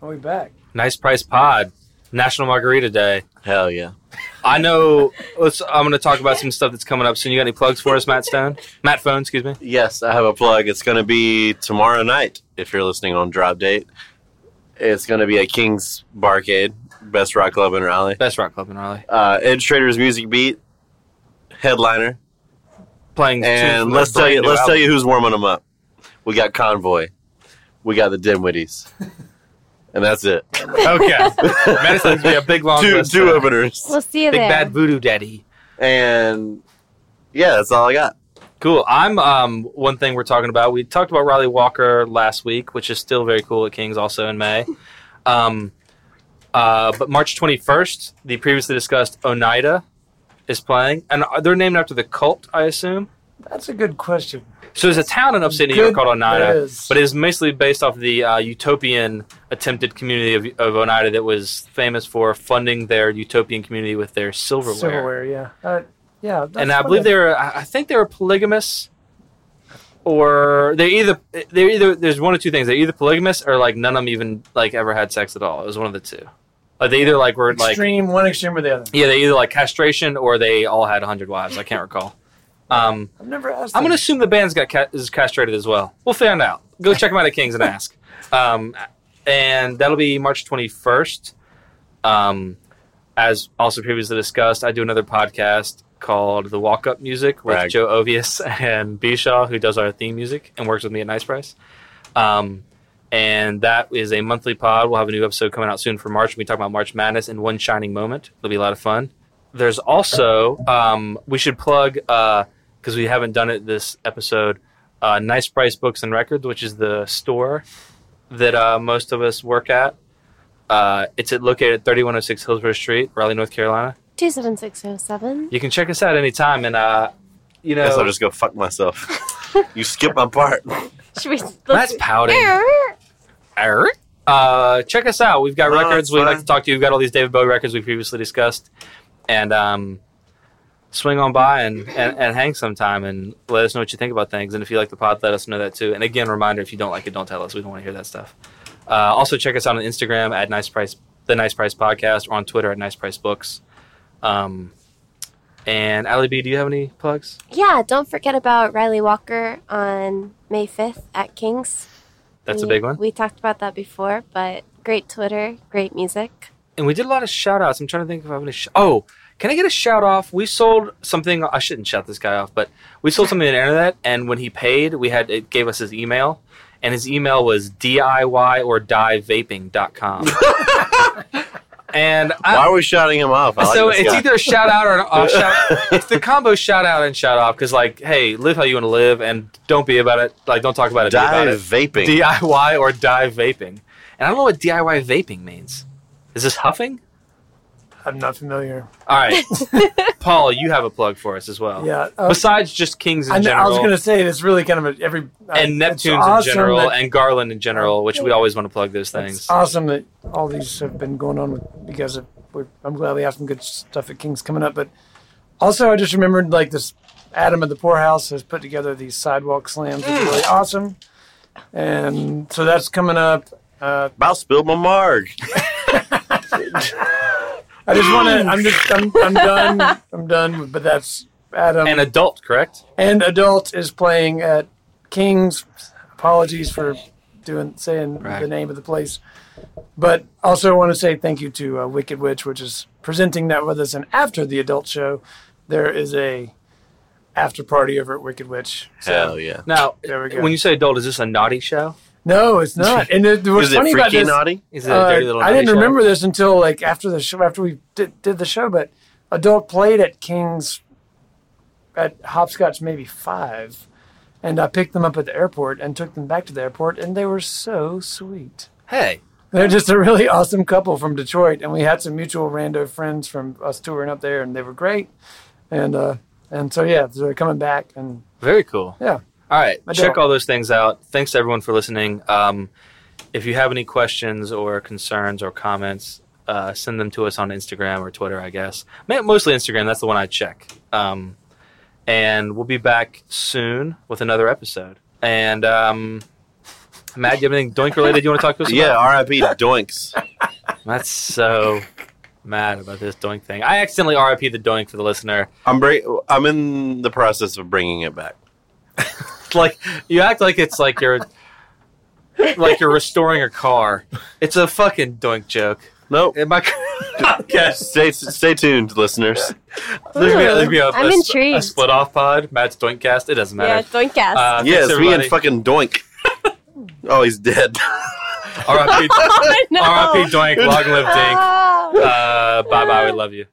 [SPEAKER 1] Are we back?
[SPEAKER 3] Nice Price Pod, National Margarita Day.
[SPEAKER 4] Hell yeah.
[SPEAKER 3] I know. Let's. I'm going to talk about some stuff that's coming up soon. You got any plugs for us, Matt Stone? Matt Phone, excuse me.
[SPEAKER 4] Yes, I have a plug. It's going to be tomorrow night if you're listening on Drop Date. It's going to be at King's Barcade, best rock club in Raleigh.
[SPEAKER 3] Best rock club in Raleigh.
[SPEAKER 4] Uh, Ed Schrader's Music Beat, headliner.
[SPEAKER 3] Playing.
[SPEAKER 4] And let's tell you, let's tell you who's warming them up. We got Konvoi. We got the Dinwiddies. and that's it.
[SPEAKER 3] Okay. Medicine's gonna be a big long
[SPEAKER 4] two
[SPEAKER 3] list.
[SPEAKER 4] two openers.
[SPEAKER 2] We'll see you
[SPEAKER 3] Big
[SPEAKER 2] there.
[SPEAKER 3] bad voodoo daddy.
[SPEAKER 4] And yeah, that's all I got.
[SPEAKER 3] Cool. I'm um one thing we're talking about. We talked about Ryley Walker last week, which is still very cool at Kings, also in May. Um, uh, but March 21st, the previously discussed Oneida is playing, and they're named after the cult, I assume.
[SPEAKER 1] That's a good question.
[SPEAKER 3] So there's a town in upstate New York called Oneida,
[SPEAKER 1] is.
[SPEAKER 3] but it is mostly based off the uh, utopian attempted community of, of Oneida that was famous for funding their utopian community with their silverware.
[SPEAKER 1] Silverware, yeah. Uh, yeah.
[SPEAKER 3] and I believe they were. I think they were polygamous, or they either they're either. There's one of two things. They're either polygamous or like none of them even like ever had sex at all. It was one of the two. Like they either like were like
[SPEAKER 1] extreme, one extreme or the other.
[SPEAKER 3] yeah, they either like castration or they all had hundred wives. I can't recall. Um,
[SPEAKER 1] I've never asked.
[SPEAKER 3] I'm
[SPEAKER 1] them.
[SPEAKER 3] gonna assume the band's got ca- is castrated as well. We'll find out. Go check them out at Kings and ask. Um, and that'll be March 21st. Um, as also previously discussed, I do another podcast called The Walk Up Music with
[SPEAKER 4] Brag.
[SPEAKER 3] Joe Ovius and Bishaw, who does our theme music and works with me at Nice Price. Um, and that is a monthly pod. We'll have a new episode coming out soon for March. We talk about March Madness in one shining moment. It'll be a lot of fun. There's also um, we should plug because we haven't done it this episode. Uh, nice Price Books and Records, which is the store that uh, most of us work at. Uh, it's at, located at 3106 Hillsborough Street, Raleigh, North Carolina.
[SPEAKER 2] 27607.
[SPEAKER 3] You can check us out anytime, and uh, you know
[SPEAKER 4] Guess I'll just go fuck myself. you skip my part.
[SPEAKER 2] Should we?
[SPEAKER 3] that's pouting. Arr. Uh, check us out. We've got
[SPEAKER 4] No,
[SPEAKER 3] records
[SPEAKER 4] it's
[SPEAKER 3] we'd like
[SPEAKER 4] fine.
[SPEAKER 3] to talk to you. We've got all these David Bowie records we previously discussed. And um, swing on by and, and, and hang sometime and let us know what you think about things. And if you like the pod, let us know that too. And again, reminder if you don't like it, don't tell us. We don't want to hear that stuff. Uh, also, check us out on Instagram at Nice Price, the Nice Price Podcast, or on Twitter at Nice Price Books. Um, and Ali B, do you have any plugs?
[SPEAKER 2] Yeah, don't forget about Ryley Walker on May 5th at King's.
[SPEAKER 3] That's a big one.
[SPEAKER 2] We talked about that before, but great Twitter, great music.
[SPEAKER 3] and we did a lot of shout outs. I'm trying to think if I have any. Sh- oh, can I get a shout off? We sold something. I shouldn't shout this guy off, but we sold something on the internet, and when he paid, we had it gave us his email, and his email was DIY or dievaping.com. and I,
[SPEAKER 4] Why are we shouting him off? I like
[SPEAKER 3] so it's
[SPEAKER 4] guy.
[SPEAKER 3] either a shout out or an off shout. It's the combo shout out and shout off because, like, hey, live how you want to live, and don't be about it. Like, don't talk about it. be about
[SPEAKER 4] dive
[SPEAKER 3] it.
[SPEAKER 4] vaping.
[SPEAKER 3] DIY or die vaping. And I don't know what DIY vaping means. Is this huffing?
[SPEAKER 1] I'm not familiar.
[SPEAKER 3] All right. Paul, you have a plug for us as well.
[SPEAKER 1] Yeah. uh,
[SPEAKER 3] Besides just Kings in
[SPEAKER 1] I, kn- I was going to say it's really kind of a, every I-
[SPEAKER 3] and
[SPEAKER 1] it's
[SPEAKER 3] Neptunes
[SPEAKER 1] awesome
[SPEAKER 3] in general
[SPEAKER 1] that-
[SPEAKER 3] and Garland in general, which we always want to plug those things.
[SPEAKER 1] Awesome that all these have been going on with because of, we're, I'm glad we have some good stuff at King's coming up. But also, I just remembered like this Adam of the Poorhouse has put together these sidewalk slams, which are really awesome. And so that's coming up. Uh,
[SPEAKER 4] About spilled my marg.
[SPEAKER 1] I just want to. I'm just. I'm, I'm done. I'm done. But that's Adam.
[SPEAKER 3] And adult, correct?
[SPEAKER 1] and adult is playing at King's. Apologies for doing saying
[SPEAKER 3] Right.
[SPEAKER 1] the name of the place, but also want to say thank you to uh, Wicked Witch, which is presenting that with us. And after the adult show, there is a after party over at Wicked Witch. So,
[SPEAKER 4] Hell yeah.
[SPEAKER 3] Now,
[SPEAKER 1] There we go.
[SPEAKER 3] when you say adult, is this a naughty show?
[SPEAKER 1] No, it's not. And it, what's
[SPEAKER 4] Is it
[SPEAKER 1] funny about
[SPEAKER 4] freaky
[SPEAKER 1] this,
[SPEAKER 4] naughty?
[SPEAKER 3] Is it a
[SPEAKER 1] uh,
[SPEAKER 3] dirty little
[SPEAKER 1] I didn't
[SPEAKER 3] show?
[SPEAKER 1] remember this until like after the show, after we did, did the show. But adult played at King's at Hopscotch maybe five, and I picked them up at the airport and took them back to the airport, and they were so sweet.
[SPEAKER 3] Hey,
[SPEAKER 1] They're just a really awesome couple from Detroit, and we had some mutual rando friends from us touring up there, and they were great. And uh, and so yeah, so they're coming back, and
[SPEAKER 3] very cool.
[SPEAKER 1] yeah,
[SPEAKER 3] all right. Check all those things out. Thanks to everyone for listening. Um, if you have any questions or concerns or comments, uh, send them to us on Instagram or Twitter, I guess. Mostly Instagram. That's the one I check. Um, and we'll be back soon with another episode. And um,
[SPEAKER 5] Matt, you have anything Doink related you want to talk to us
[SPEAKER 4] yeah,
[SPEAKER 5] about?
[SPEAKER 4] Yeah, RIP Doinks.
[SPEAKER 5] That's so mad about this Doink thing. I accidentally RIP the Doink for the listener.
[SPEAKER 4] I'm bra- I'm in the process of bringing it back.
[SPEAKER 5] like you act like it's like you're like you're restoring a car. It's a fucking doink joke.
[SPEAKER 4] Nope.
[SPEAKER 5] Am I?
[SPEAKER 4] okay. Stay, stay tuned, listeners.
[SPEAKER 5] Uh,
[SPEAKER 2] I'm
[SPEAKER 5] a,
[SPEAKER 2] intrigued.
[SPEAKER 5] a split off pod. Matt's doink cast. It doesn't matter.
[SPEAKER 2] Yeah, Doinkcast.
[SPEAKER 5] Uh,
[SPEAKER 4] yes, me and fucking Doink. oh, he's dead.
[SPEAKER 5] R.I.P.
[SPEAKER 2] Oh, no.
[SPEAKER 5] R.I.P. Doink. Long live Dink. Uh, bye bye. We love you.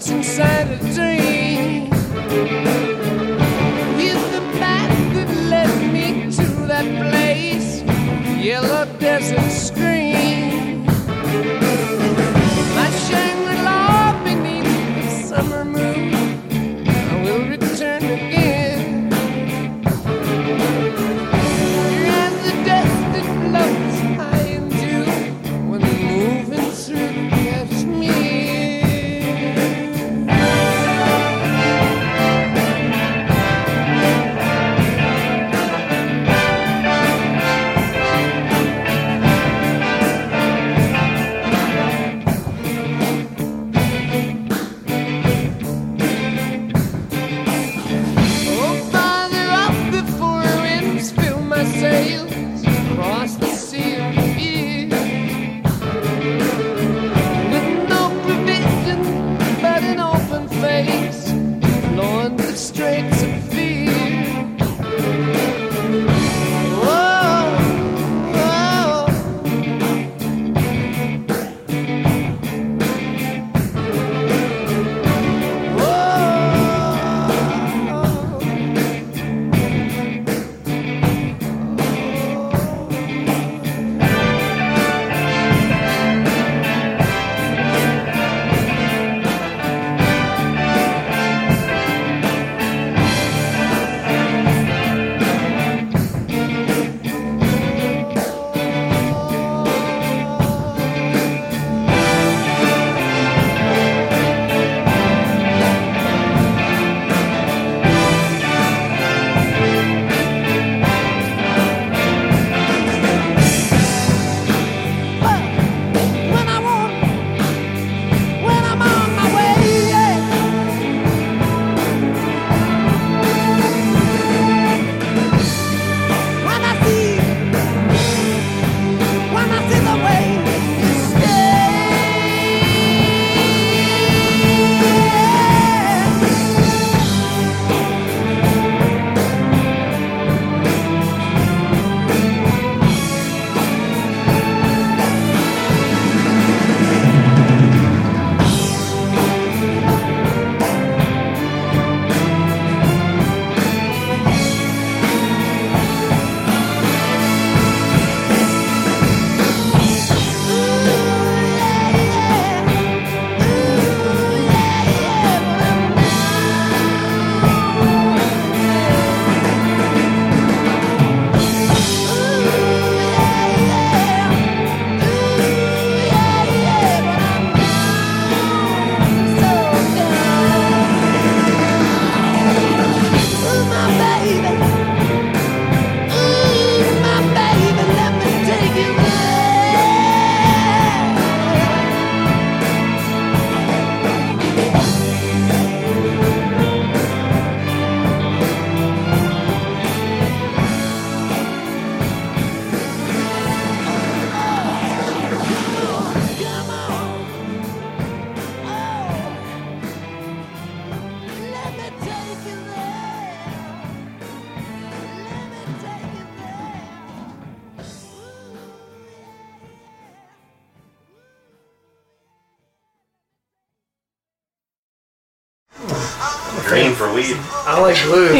[SPEAKER 6] hearts inside. I